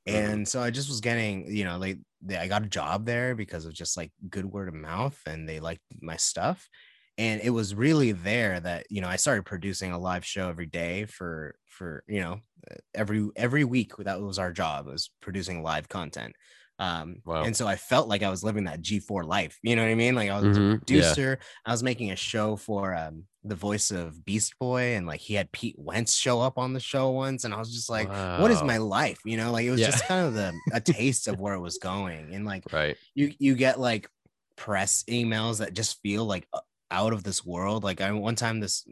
Mm-hmm. And so I just was getting, you know, like they, I got a job there because of just like good word of mouth and they liked my stuff. And it was really there that, you know, I started producing a live show every day for, for, you know, every, every week that was our job was producing live content Um, wow. and so I felt like I was living that G4 life. You know what I mean? Like I was mm-hmm. a producer. Yeah. I was making a show for um, the voice of Beast Boy, and like he had Pete Wentz show up on the show once, and I was just like, wow. "What is my life?" You know, like it was yeah. just kind of the a taste of where it was going, and like right, you you get like press emails that just feel like out of this world. Like I one time this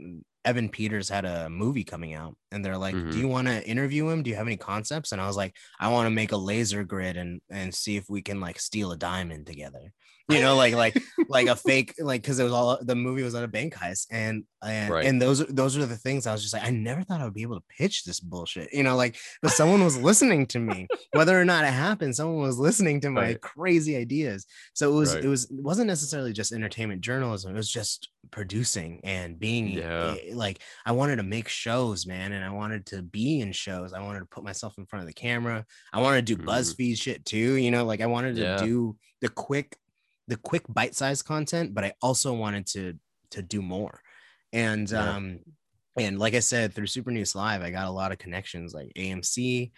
Evan Peters had a movie coming out and they're like, mm-hmm. "Do you want to interview him? Do you have any concepts?" And I was like, "I want to make a laser grid and and see if we can like steal a diamond together." You know, like like like a fake like because it was all the movie was on a bank heist, and and right. and those those are the things I was just like, I never thought I would be able to pitch this bullshit, you know, like but someone was listening to me, whether or not it happened, someone was listening to my right. crazy ideas. So it was right. it was it wasn't necessarily just entertainment journalism, it was just producing and being yeah. like I wanted to make shows, man, and I wanted to be in shows. I wanted to put myself in front of the camera. I wanted to do mm. BuzzFeed shit too, you know, like I wanted to yeah. do the quick the quick bite-sized content, but I also wanted to to do more. And yeah. um and like I said, through Super News Live, I got a lot of connections like AMC,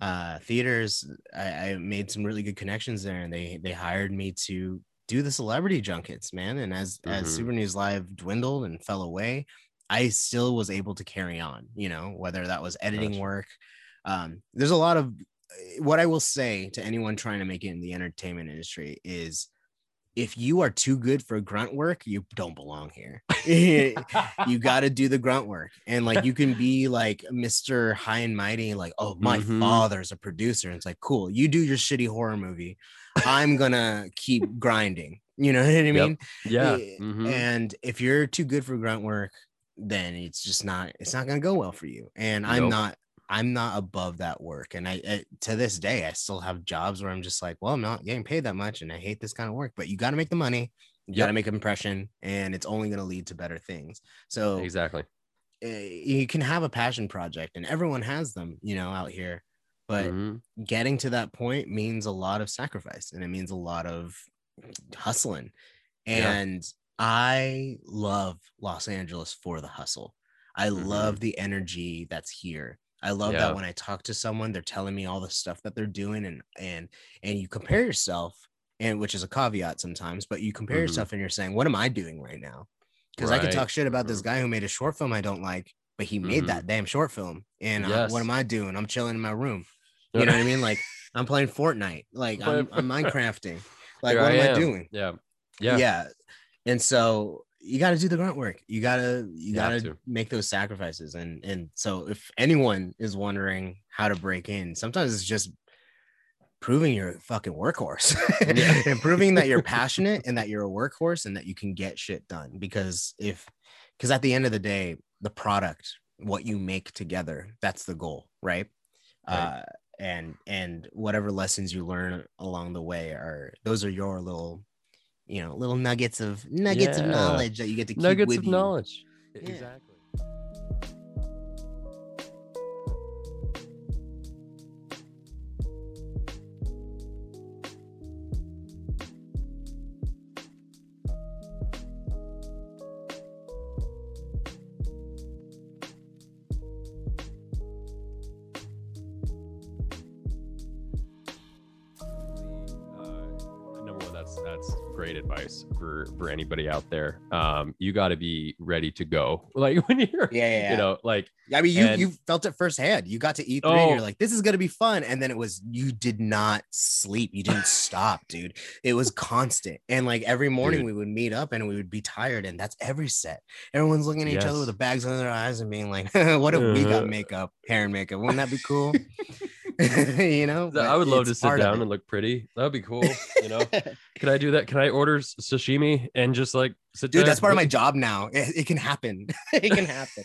uh, theaters. I, I made some really good connections there, and they they hired me to do the celebrity junkets, man. And as mm-hmm. as Super News Live dwindled and fell away, I still was able to carry on. You know, whether that was editing gotcha. work. Um, there's a lot of what I will say to anyone trying to make it in the entertainment industry is if you are too good for grunt work, you don't belong here. you got to do the grunt work. And like you can be like Mr. High and Mighty, like, oh, my mm-hmm. father's a producer. And it's like, cool, you do your shitty horror movie. I'm gonna keep grinding. You know what I mean? Yep. Yeah. Mm-hmm. And if you're too good for grunt work, then it's just not it's not gonna go well for you. And nope. I'm not I'm not above that work. And I, I, to this day, I still have jobs where I'm just like, well, I'm not getting paid that much and I hate this kind of work, but you got to make the money. You yep. got to make an impression and it's only going to lead to better things. So exactly. Eh, you can have a passion project and everyone has them, you know, out here, but mm-hmm. getting to that point means a lot of sacrifice and it means a lot of hustling. And yeah. I love Los Angeles for the hustle. I mm-hmm. love the energy that's here. I love yeah. that when I talk to someone, they're telling me all the stuff that they're doing, and and and you compare yourself, and which is a caveat sometimes, but you compare mm-hmm. yourself and you're saying, what am I doing right now? Because right. I can talk shit about this mm-hmm. guy who made a short film I don't like, but he made mm-hmm. that damn short film, and yes. I, what am I doing? I'm chilling in my room. You know what I mean? Like I'm playing Fortnite, like I'm, I'm Minecrafting. Like Here what I am, am I doing? Yeah, yeah, yeah. And so you got to do the grunt work. You gotta you, you gotta make those sacrifices. And and so if anyone is wondering how to break in, sometimes it's just proving you're a fucking workhorse yeah. and proving that you're passionate and that you're a workhorse and that you can get shit done. Because if because at the end of the day, the product, what you make together, that's the goal, right? right. Uh, and and whatever lessons you learn along the way are those are your little you know little nuggets of nuggets yeah. of knowledge that you get to keep nuggets with of you. knowledge yeah. exactly anybody out there. Um, you got to be ready to go. Like when you're, yeah, yeah, yeah. you know, like I mean, you and, you felt it firsthand. You got to eat. Oh, you're like, this is gonna be fun, and then it was. You did not sleep. You didn't stop, dude. It was constant, and like every morning dude. we would meet up and we would be tired, and that's every set. Everyone's looking at yes. each other with the bags under their eyes and being like, "What if we got makeup, hair and makeup? Wouldn't that be cool?" you know, I would love to sit down and look pretty. That would be cool. You know, can I do that? Can I order sashimi and just like sit? Dude, that's part of my job now. It, it can happen. it can happen.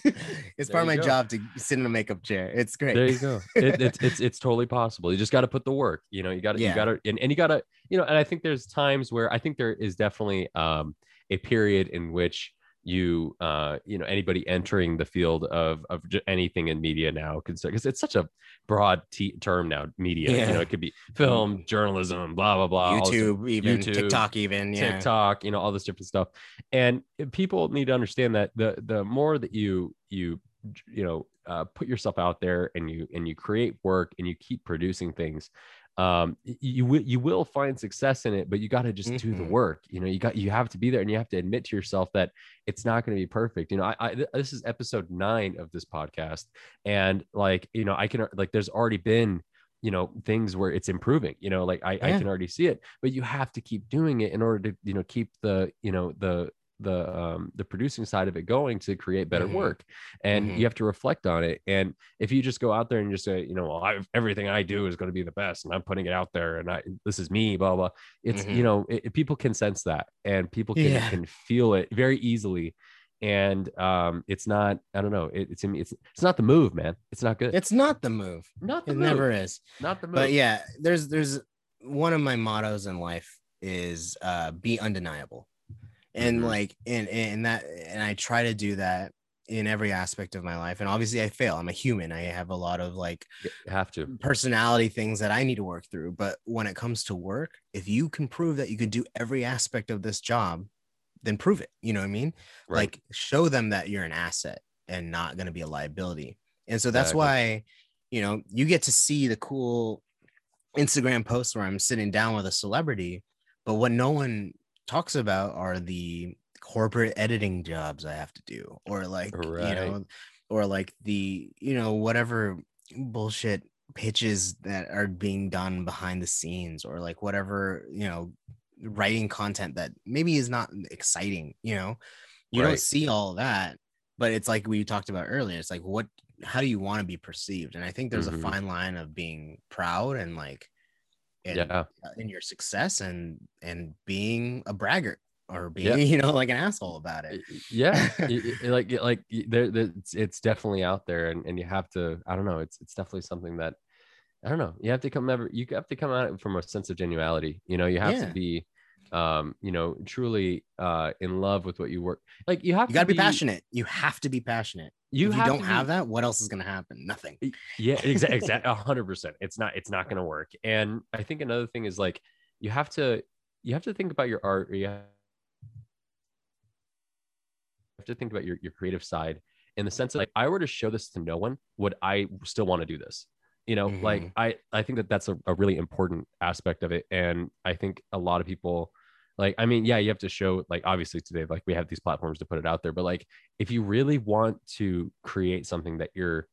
It's part of my go. job to sit in a makeup chair. It's great. There you go. It, it's it's it's totally possible. You just got to put the work. You know, you got to yeah. you got to and, and you got to you know. And I think there's times where I think there is definitely um a period in which you uh you know anybody entering the field of of anything in media now because it's such a broad t- term now media yeah. you know it could be film mm-hmm. journalism blah blah blah youtube even YouTube, tiktok even yeah. tiktok you know all this different stuff and people need to understand that the the more that you you you know uh, put yourself out there and you and you create work and you keep producing things um, you will you will find success in it, but you got to just mm-hmm. do the mm-hmm. work. You know, you got you have to be there, and you have to admit to yourself that it's not going to be perfect. You know, I, I this is episode nine of this podcast, and like you know, I can like there's already been you know things where it's improving you know like I, yeah. I can already see it but you have to keep doing it in order to you know keep the you know the the um the producing side of it going to create better mm-hmm. work and mm-hmm. you have to reflect on it and if you just go out there and just say you know well, I, everything i do is going to be the best and i'm putting it out there and i this is me blah blah it's mm-hmm. you know it, people can sense that and people can, yeah. can feel it very easily and um it's not i don't know it, it's it's it's not the move man it's not good it's not the move not the it move. never is not the move but yeah there's there's one of my mottos in life is uh be undeniable and mm-hmm. like and and that and i try to do that in every aspect of my life and obviously i fail i'm a human i have a lot of like you have to personality things that i need to work through but when it comes to work if you can prove that you can do every aspect of this job then prove it. You know what I mean? Right. Like show them that you're an asset and not going to be a liability. And so that's why, you know, you get to see the cool Instagram posts where I'm sitting down with a celebrity, but what no one talks about are the corporate editing jobs I have to do, or like, right. you know, or like the, you know, whatever bullshit pitches that are being done behind the scenes, or like whatever, you know, writing content that maybe is not exciting you know you right. don't see all that but it's like we talked about earlier it's like what how do you want to be perceived and i think there's mm-hmm. a fine line of being proud and like in, yeah. Uh, in your success and and being a braggart or being yeah. you know like an asshole about it yeah like like there it's, it's definitely out there and, and you have to i don't know it's it's definitely something that i don't know you have to come ever you have to come at it from a sense of genuality you know you have yeah. to be um you know truly uh in love with what you work like you have you to be, be, passionate you have to be passionate you, if you don't have that what else is going to happen? Nothing. Yeah exactly exactly 100% it's not it's not going to work. And i think another thing is like you have to you have to think about your art or you have to think about your, your creative side in the sense that like i were to show this to no one would i still want to do this? You know mm-hmm. like i i think that that's a, a really important aspect of it. And i think a lot of people like i mean yeah you have to show like obviously today like we have these platforms to put it out there but like if you really want to create something that you're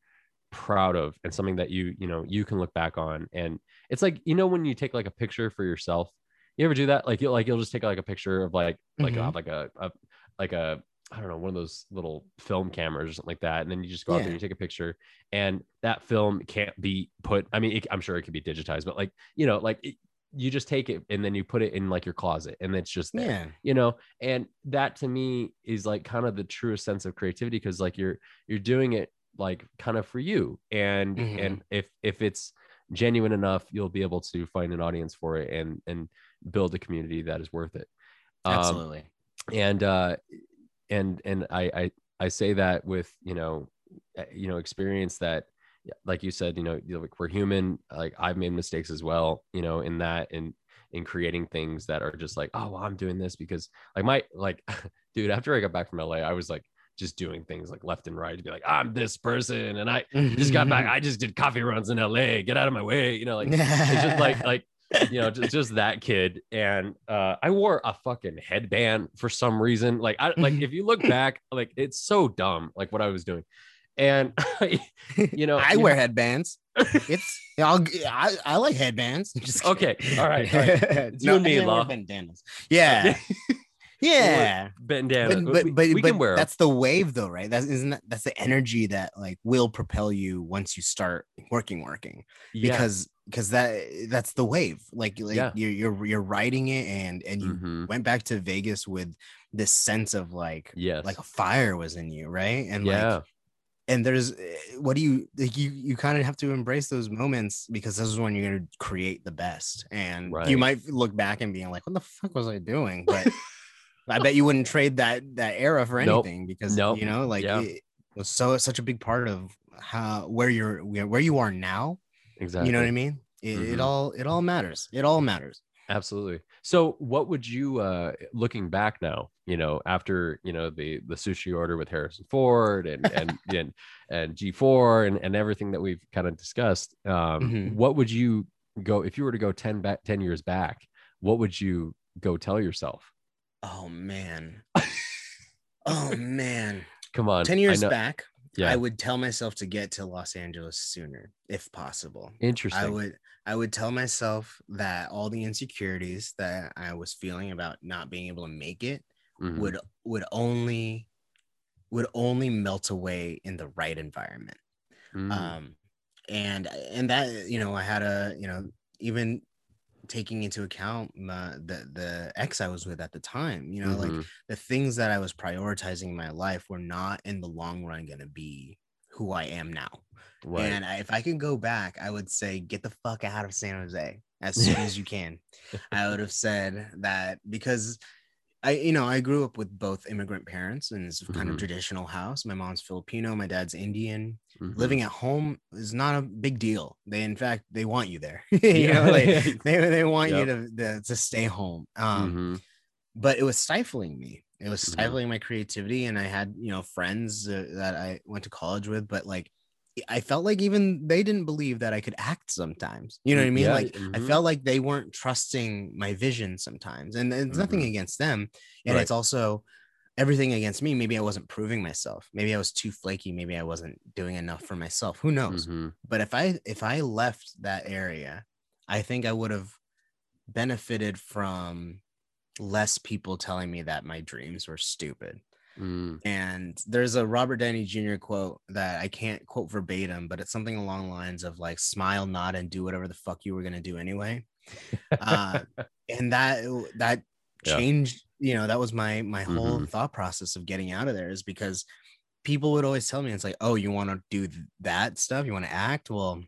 proud of and something that you you know you can look back on and it's like you know when you take like a picture for yourself you ever do that like you'll like you'll just take like a picture of like like mm-hmm. a, like a, a like a I don't know, one of those little film cameras or something like that. And then you just go yeah. out there and you take a picture and that film can't be put. I mean, it, I'm sure it could be digitized, but like, you know, like it, you just take it and then you put it in like your closet and it's just there, yeah. you know and that to me is like kind of the truest sense of creativity because like you're you're doing it like kind of for you and mm-hmm. and if if it's genuine enough you'll be able to find an audience for it and and build a community that is worth it um, absolutely um, and uh and and i i i say that with you know eh, you know experience that like you said, you know, like we're human. Like I've made mistakes as well, you know, in that and in creating things that are just like, oh, well, I'm doing this because like my like, dude, after I got back from LA, I was like just doing things like left and right to be like, I'm this person, and I just got back. I just did coffee runs in LA. Get out of my way, you know, like it's just like like you know just, just that kid and uh i wore a fucking headband for some reason like i like if you look back like it's so dumb like what i was doing and you know i wear headbands. It's I'll, I, I like headbands. Just okay all right, all right. you no, and me law. bandanas. Yeah. Yeah. bandana but but, but, we but can wear that's the wave though right? That isn't that, that's the energy that like will propel you once you start working working. Yeah. because because that that's the wave. Like like yeah. you're, you're you're riding it and and you mm-hmm. went back to vegas with this sense of like yes. like a fire was in you right? And yeah. like and there's eh, what do you like you you kind of have to embrace those moments because this is when you're going to create the best and right. you might look back and being like what the fuck was i doing but i bet you wouldn't trade that that era for anything nope. because nope. you know like yeah. it was so such a big part of how where you're where you are now exactly you know what i mean it, mm-hmm. it all it all matters it all matters absolutely so what would you uh looking back now you know after you know the the sushi order with harrison ford and and and, and g4 and, and everything that we've kind of discussed um mm-hmm. what would you go if you were to go 10 back 10 years back what would you go tell yourself? Oh man. Oh man. Come on. 10 years back yeah. i would tell myself to get to los angeles sooner if possible. Interesting. i would i would tell myself that all the insecurities that i was feeling about not being able to make it mm-hmm. would would only would only melt away in the right environment mm. um and and that you know i had a you know even taking into account my, the the ex I was with at the time. You know, mm-hmm. like the things that I was prioritizing in my life were not in the long run going to be who I am now. Right. And I, if I can go back, I would say get the fuck out of San Jose as soon as you can. I would have said that because I, you know, I grew up with both immigrant parents and it's kind mm-hmm. of traditional house. My mom's Filipino, my dad's Indian. Mm-hmm. Living at home is not a big deal. They, in fact, they want you there. you yeah. know, they, they, they want yep. you to, to, to stay home. Um, mm-hmm. but it was stifling me. It was mm-hmm. stifling my creativity, and I had you know friends uh, that I went to college with, but like I felt like even they didn't believe that I could act sometimes. You know what I mean? Yeah, like mm-hmm. I felt like they weren't trusting my vision sometimes. And it's mm-hmm. nothing against them. And right. it's also everything against me. Maybe I wasn't proving myself. Maybe I was too flaky. Maybe I wasn't doing enough for myself. Who knows? Mm-hmm. But if I if I left that area, I think I would have benefited from less people telling me that my dreams were stupid. Mm. And there's a Robert Downey Jr. quote that I can't quote verbatim, but it's something along the lines of like smile, nod, and do whatever the fuck you were gonna do anyway. uh, and that that yeah. changed, you know, that was my my whole mm-hmm. thought process of getting out of there is because people would always tell me it's like, oh, you want to do that stuff, you want to act, well,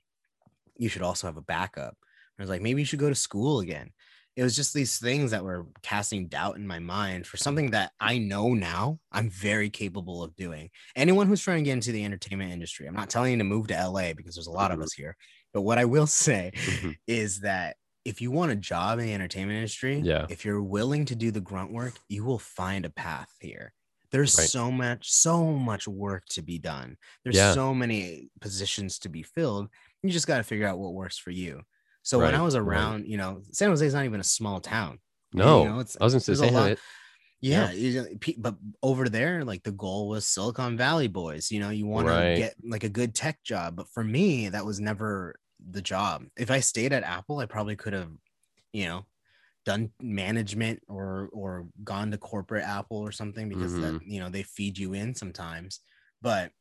you should also have a backup. I was like, maybe you should go to school again it was just these things that were casting doubt in my mind for something that I know now I'm very capable of doing. Anyone who's trying to get into the entertainment industry, I'm not telling you to move to LA because there's a lot mm-hmm. of us here. But what I will say mm-hmm. is that if you want a job in the entertainment industry, yeah. if you're willing to do the grunt work, you will find a path here. There's right. so much, so much work to be done. There's yeah. so many positions to be filled. You just got to figure out what works for you. So right, when I was around, right. you know, San Jose is not even a small town. No, you know, it's, I wasn't saying it. Yeah, yeah, but over there, like the goal was Silicon Valley boys. You know, you want right. to get like a good tech job, but for me, that was never the job. If I stayed at Apple, I probably could have, you know, done management or or gone to corporate Apple or something because mm-hmm. that you know they feed you in sometimes. But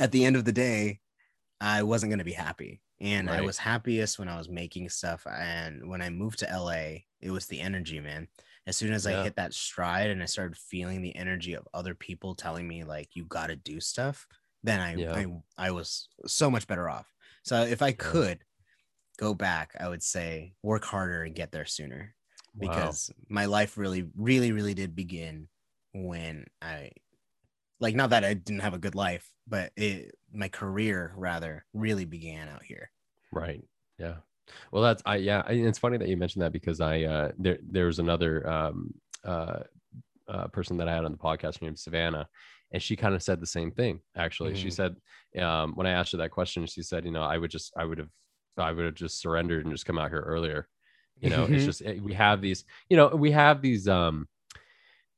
at the end of the day, I wasn't going to be happy and right. I was happiest when I was making stuff. And when I moved to LA, it was the energy, man. As soon as yeah. I hit that stride and I started feeling the energy of other people telling me like you got to do stuff, then I, yeah. I I was so much better off. So if I could go back, I would say work harder and get there sooner because wow. my life really really really did begin when I like not that I didn't have a good life, but it my career rather really began out here. Right. Yeah. Well, that's I yeah. I, it's funny that you mentioned that because I uh there there's another um uh, uh person that I had on the podcast named Savannah, and she kind of said the same thing. Actually, mm-hmm. she said um when I asked her that question, she said, you know, I would just I would have I would have just surrendered and just come out here earlier. You know, it's just eh, we have these. You know, we have these. um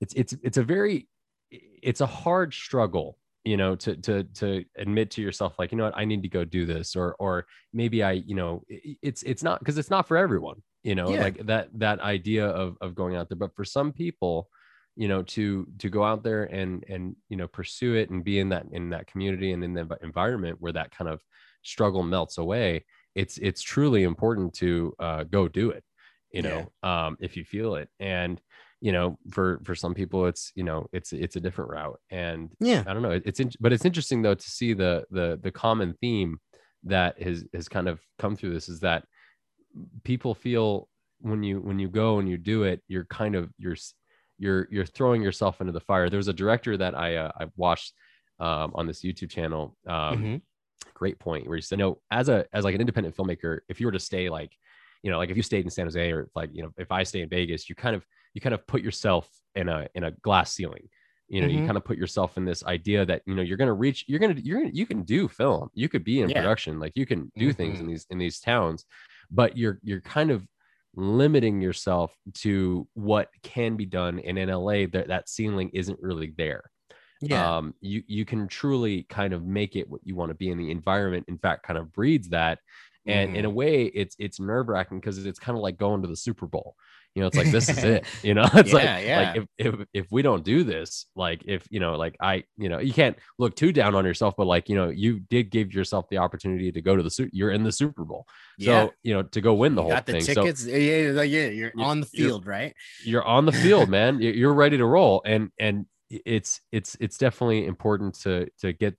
It's it's it's a very it's a hard struggle you know to to to admit to yourself like you know what i need to go do this or or maybe i you know it's it's not because it's not for everyone you know yeah. like that that idea of of going out there but for some people you know to to go out there and and you know pursue it and be in that in that community and in the environment where that kind of struggle melts away it's it's truly important to uh, go do it you know yeah. um if you feel it and you know for for some people it's you know it's it's a different route and yeah i don't know it's in, but it's interesting though to see the the the common theme that has has kind of come through this is that people feel when you when you go and you do it you're kind of you're you're you're throwing yourself into the fire there's a director that i uh, i've watched um, on this youtube channel um, mm-hmm. great point where he said no as a as like an independent filmmaker if you were to stay like you know like if you stayed in san jose or like you know if i stay in vegas you kind of you kind of put yourself in a in a glass ceiling you know mm-hmm. you kind of put yourself in this idea that you know you're going to reach you're going to you're gonna, you can do film you could be in yeah. production like you can do mm-hmm. things in mm-hmm. these in these towns but you're you're kind of limiting yourself to what can be done and in LA that that ceiling isn't really there yeah. um you you can truly kind of make it what you want to be in the environment in fact kind of breeds that and mm. in a mm-hmm. way it's it's nerve-wracking because it's kind of like going to the super bowl you know it's like this is it you know it's yeah, like, yeah. like if, if if we don't do this like if you know like i you know you can't look too down on yourself but like you know you did give yourself the opportunity to go to the suit you're in the super bowl yeah. so you know to go win the whole thing. you whole got the thing tickets so, yeah like yeah you're on the field you're, right you're on the field man you're ready to roll and and it's it's it's definitely important to to get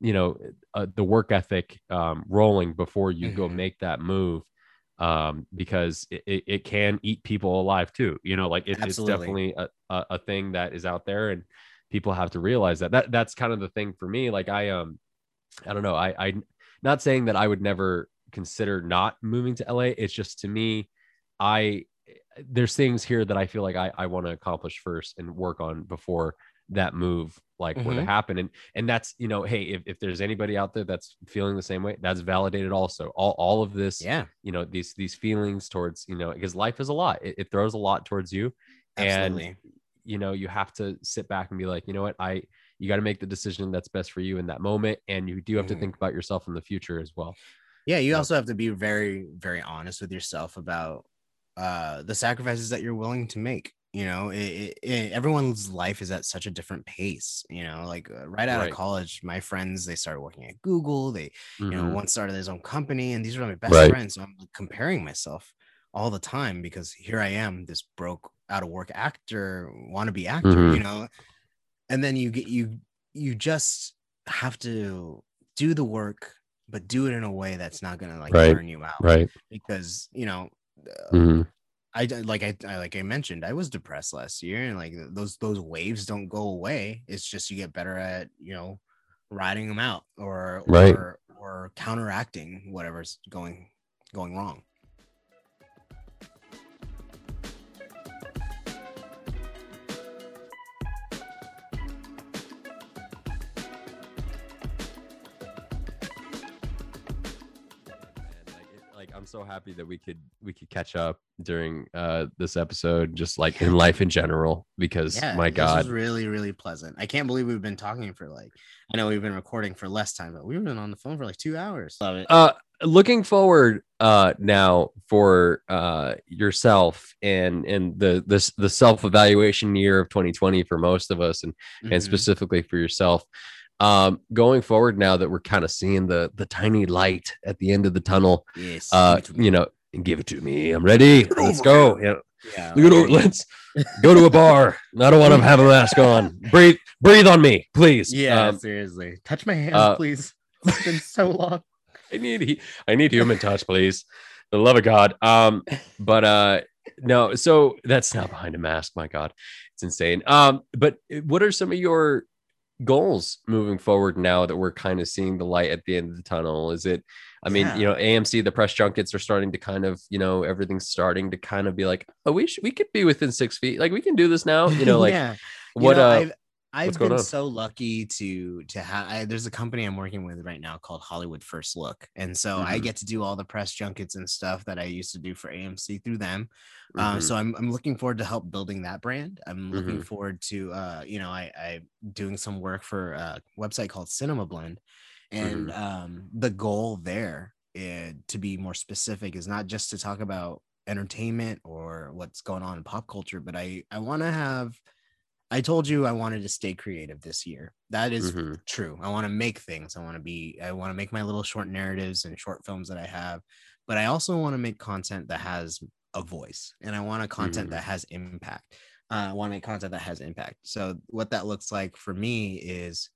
you know uh, the work ethic um, rolling before you mm-hmm. go make that move um, because it, it can eat people alive too. You know, like it, it's definitely a, a, a, thing that is out there, and people have to realize that. That that's kind of the thing for me. Like I um, I don't know. I I not saying that I would never consider not moving to LA. It's just to me, I there's things here that I feel like I I want to accomplish first and work on before that move like mm-hmm. were to mm-hmm. happen and and that's you know hey if, if there's anybody out there that's feeling the same way that's validated also all, all of this yeah you know these these feelings towards you know because life is a lot it, it throws a lot towards you Absolutely. and you know you have to sit back and be like you know what i you got to make the decision that's best for you in that moment and you do have mm-hmm. to think about yourself in the future as well yeah you also have to be very very honest with yourself about uh the sacrifices that you're willing to make you know it, it, everyone's life is at such a different pace you know like uh, right out right. of college my friends they started working at google they mm-hmm. you know mm-hmm. one started his own company and these are my best right. friends so i'm comparing myself all the time because here i am this broke out of work actor wannabe actor mm-hmm. you know and then you get you you just have to do the work but do it in a way that's not gonna like right. burn you out right because you know uh, mm-hmm I like I, I, like I mentioned, I was depressed last year, and like those those waves don't go away. It's just you get better at you know riding them out or right. or, or counteracting whatever's going going wrong. So happy that we could we could catch up during uh this episode, just like in life in general, because yeah, my God, really really pleasant. I can't believe we've been talking for like I know we've been recording for less time, but we've been on the phone for like two hours. Love it. Uh, looking forward uh now for uh yourself and and the this the self evaluation year of 2020 for most of us and mm-hmm. and specifically for yourself um, going forward now that we're kind of seeing the the tiny light at the end of the tunnel yes uh you know give it to me. I'm ready. Let's go. Yeah, yeah. Let's go to a bar. I don't want to have a mask on. Breathe breathe on me please. Yeah um, seriously. Touch my hand uh, please. It's been so long. I need i need human touch please. The love of god. Um but uh no so that's not behind a mask my god. It's insane. Um but what are some of your goals moving forward now that we're kind of seeing the light at the end of the tunnel? Is it, I mean, yeah. you know, AMC, the press junkets are starting to kind of, you know, everything's starting to kind of be like, oh, we should, we could be within six feet. Like we can do this now, you know, like yeah. what, know, uh, I've, I've been so lucky to to have. There's a company I'm working with right now called Hollywood First Look, and so mm-hmm. I get to do all the press junkets and stuff that I used to do for AMC through them. Um, mm-hmm. so I'm I'm looking forward to help building that brand. I'm looking mm-hmm. forward to uh, you know I I doing some work for a website called Cinema Blend, and mm-hmm. um, the goal there is, to be more specific is not just to talk about entertainment or what's going on in pop culture, but I I want to have I told you I wanted to stay creative this year. That is mm-hmm. true. I want to make things. I want to be, I want to make my little short narratives and short films that I have, but I also want to make content that has a voice and I want a content mm-hmm. that has impact. Uh, I want to make content that has impact. So, what that looks like for me is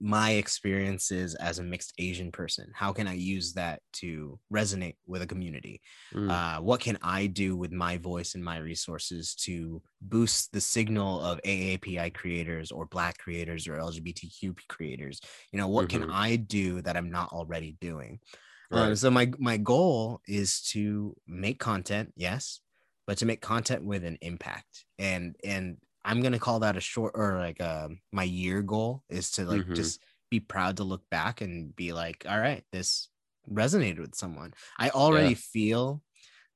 my experiences as a mixed Asian person. How can I use that to resonate with a community? Mm. Uh, what can I do with my voice and my resources to boost the signal of AAPI creators or Black creators or LGBTQ creators? You know, what mm-hmm. can I do that I'm not already doing? Uh, right. So my my goal is to make content, yes, but to make content with an impact and and I'm gonna call that a short or like uh, my year goal is to like mm-hmm. just be proud to look back and be like, all right, this resonated with someone. I already yeah. feel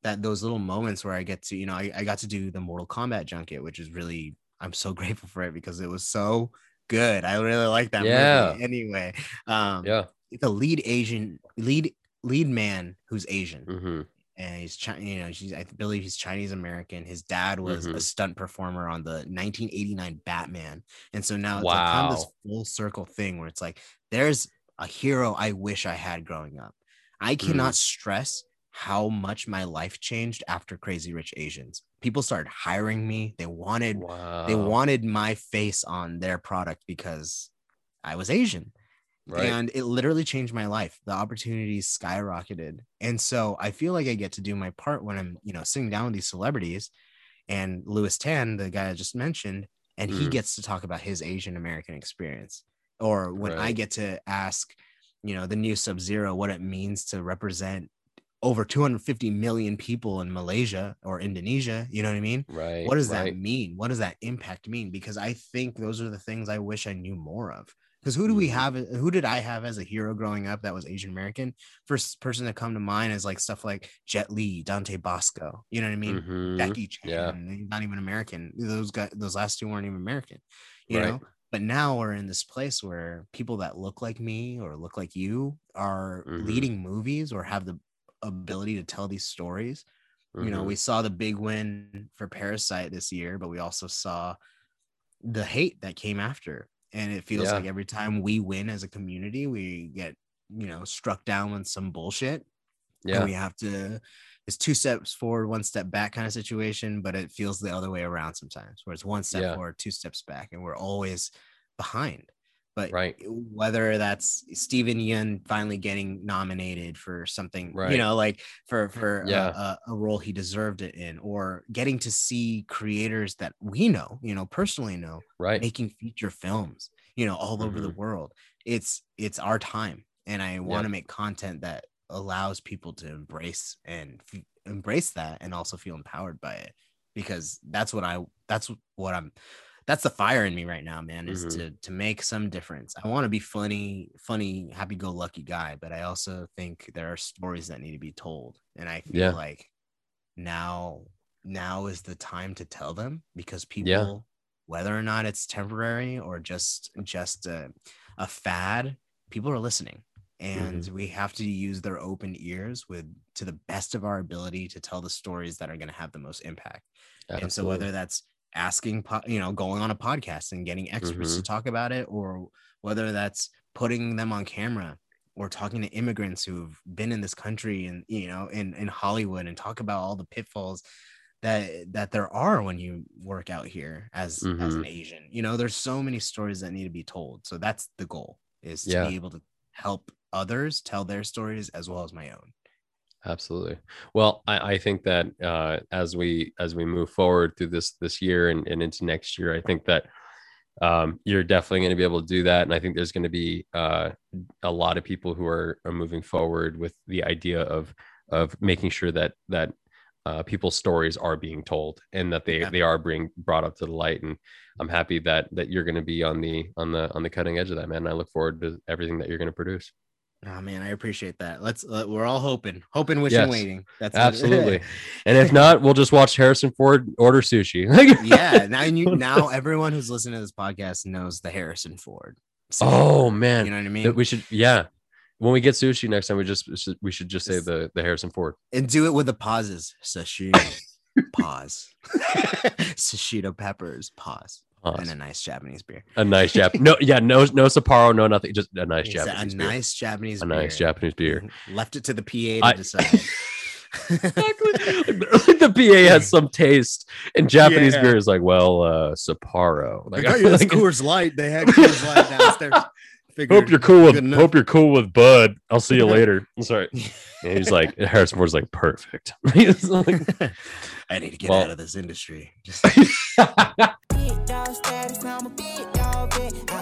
that those little moments where I get to, you know, I, I got to do the Mortal Kombat junket, which is really, I'm so grateful for it because it was so good. I really like that yeah. movie anyway. Um, yeah. The lead Asian lead lead man who's Asian. Mm-hmm. And he's Chinese, you know, she's I believe he's Chinese American. His dad was mm-hmm. a stunt performer on the 1989 Batman, and so now it's wow. like kind of this full circle thing where it's like there's a hero I wish I had growing up. I cannot mm. stress how much my life changed after Crazy Rich Asians. People started hiring me. They wanted wow. they wanted my face on their product because I was Asian. Right. And it literally changed my life. The opportunities skyrocketed. And so I feel like I get to do my part when I'm, you know, sitting down with these celebrities and Lewis Tan, the guy I just mentioned, and mm. he gets to talk about his Asian American experience. Or when right. I get to ask, you know, the new Sub Zero what it means to represent over 250 million people in Malaysia or Indonesia. You know what I mean? Right. What does right. that mean? What does that impact mean? Because I think those are the things I wish I knew more of. Because who do we mm-hmm. have? Who did I have as a hero growing up that was Asian American? First person to come to mind is like stuff like Jet Li, Dante Basco. You know what I mean? Mm-hmm. Jackie Chan. Yeah. Not even American. Those guys, those last two weren't even American. You right. know. But now we're in this place where people that look like me or look like you are mm-hmm. leading movies or have the ability to tell these stories. Mm-hmm. You know, we mm-hmm. saw the big win for Parasite this year, but we also saw the hate that came after. And it feels yeah. like every time we win as a community, we get, you know, struck down with some bullshit. Yeah. And we have to, it's two steps forward, one step back kind of situation, but it feels the other way around sometimes, where it's one step yeah. forward, two steps back, and we're always behind. But right. whether that's Steven Yeun finally getting nominated for something, right. you know, like for for yeah. a, a, role he deserved it in, or getting to see creators that we know, you know, personally know, right, making feature films, you know, all mm-hmm. over the mm-hmm. world. It's it's our time, and I want to make content that allows people to embrace and f- embrace that, and also feel empowered by it, because that's what I that's what I'm that's the fire in me right now, man, is mm-hmm. to to make some difference. I want to be funny, funny, happy go lucky guy, but I also think there are stories that need to be told. And I feel yeah. like now now is the time to tell them because people yeah. whether or not it's temporary or just just a, a fad, people are listening and mm-hmm. we have to use their open ears with to the best of our ability to tell the stories that are going to have the most impact Absolutely. and so whether that's asking, you know, going on a podcast and getting experts mm-hmm. to talk about it, or whether that's putting them on camera or talking to immigrants who've been in this country and you know in in Hollywood and talk about all the pitfalls that that there are when you work out here as mm-hmm. as an mm-hmm. Asian. You know, there's so many stories that need to be told. So that's the goal is to yeah. be able to help others tell their stories as well as my own. Absolutely. Well, I, I think that uh, as we as we move forward through this this year and, and into next year, I think that um, you're definitely going to be able to do that. And I think there's going to be uh, a lot of people who are, are moving forward with the idea of of making sure that that uh, people's stories are being told and that they yeah. they are being brought up to the light. And I'm happy that that you're going to be on the on the on the cutting edge of that, man. And I look forward to everything that you're going to produce. Oh man, I appreciate that. Let's let, we're all hoping, hoping, wishing, yes, waiting. That's absolutely. and if not, we'll just watch Harrison Ford order sushi. yeah, now you now everyone who's listening to this podcast knows the Harrison Ford. Oh man, you know what I mean? We should, yeah. When we get sushi next time, we just we should just say the the Harrison Ford and do it with the pauses. Sashimi, pause. Shishito peppers, pause. Awesome. And a nice Japanese beer. A nice Jap. no, yeah, no, no Sapporo, no nothing. Just a nice Japanese. A beer. nice Japanese. A beer. nice Japanese beer. Left it to the PA to I, decide. exactly. the PA has some taste, and Japanese yeah. beer is like, well, uh, Sapporo. Like, I like Coors Light. They had Coors Light downstairs. Figured hope you're cool with hope you're cool with Bud. I'll see you later. I'm sorry. And he's like Harrison Ford's like perfect. like, I need to get well, out of this industry.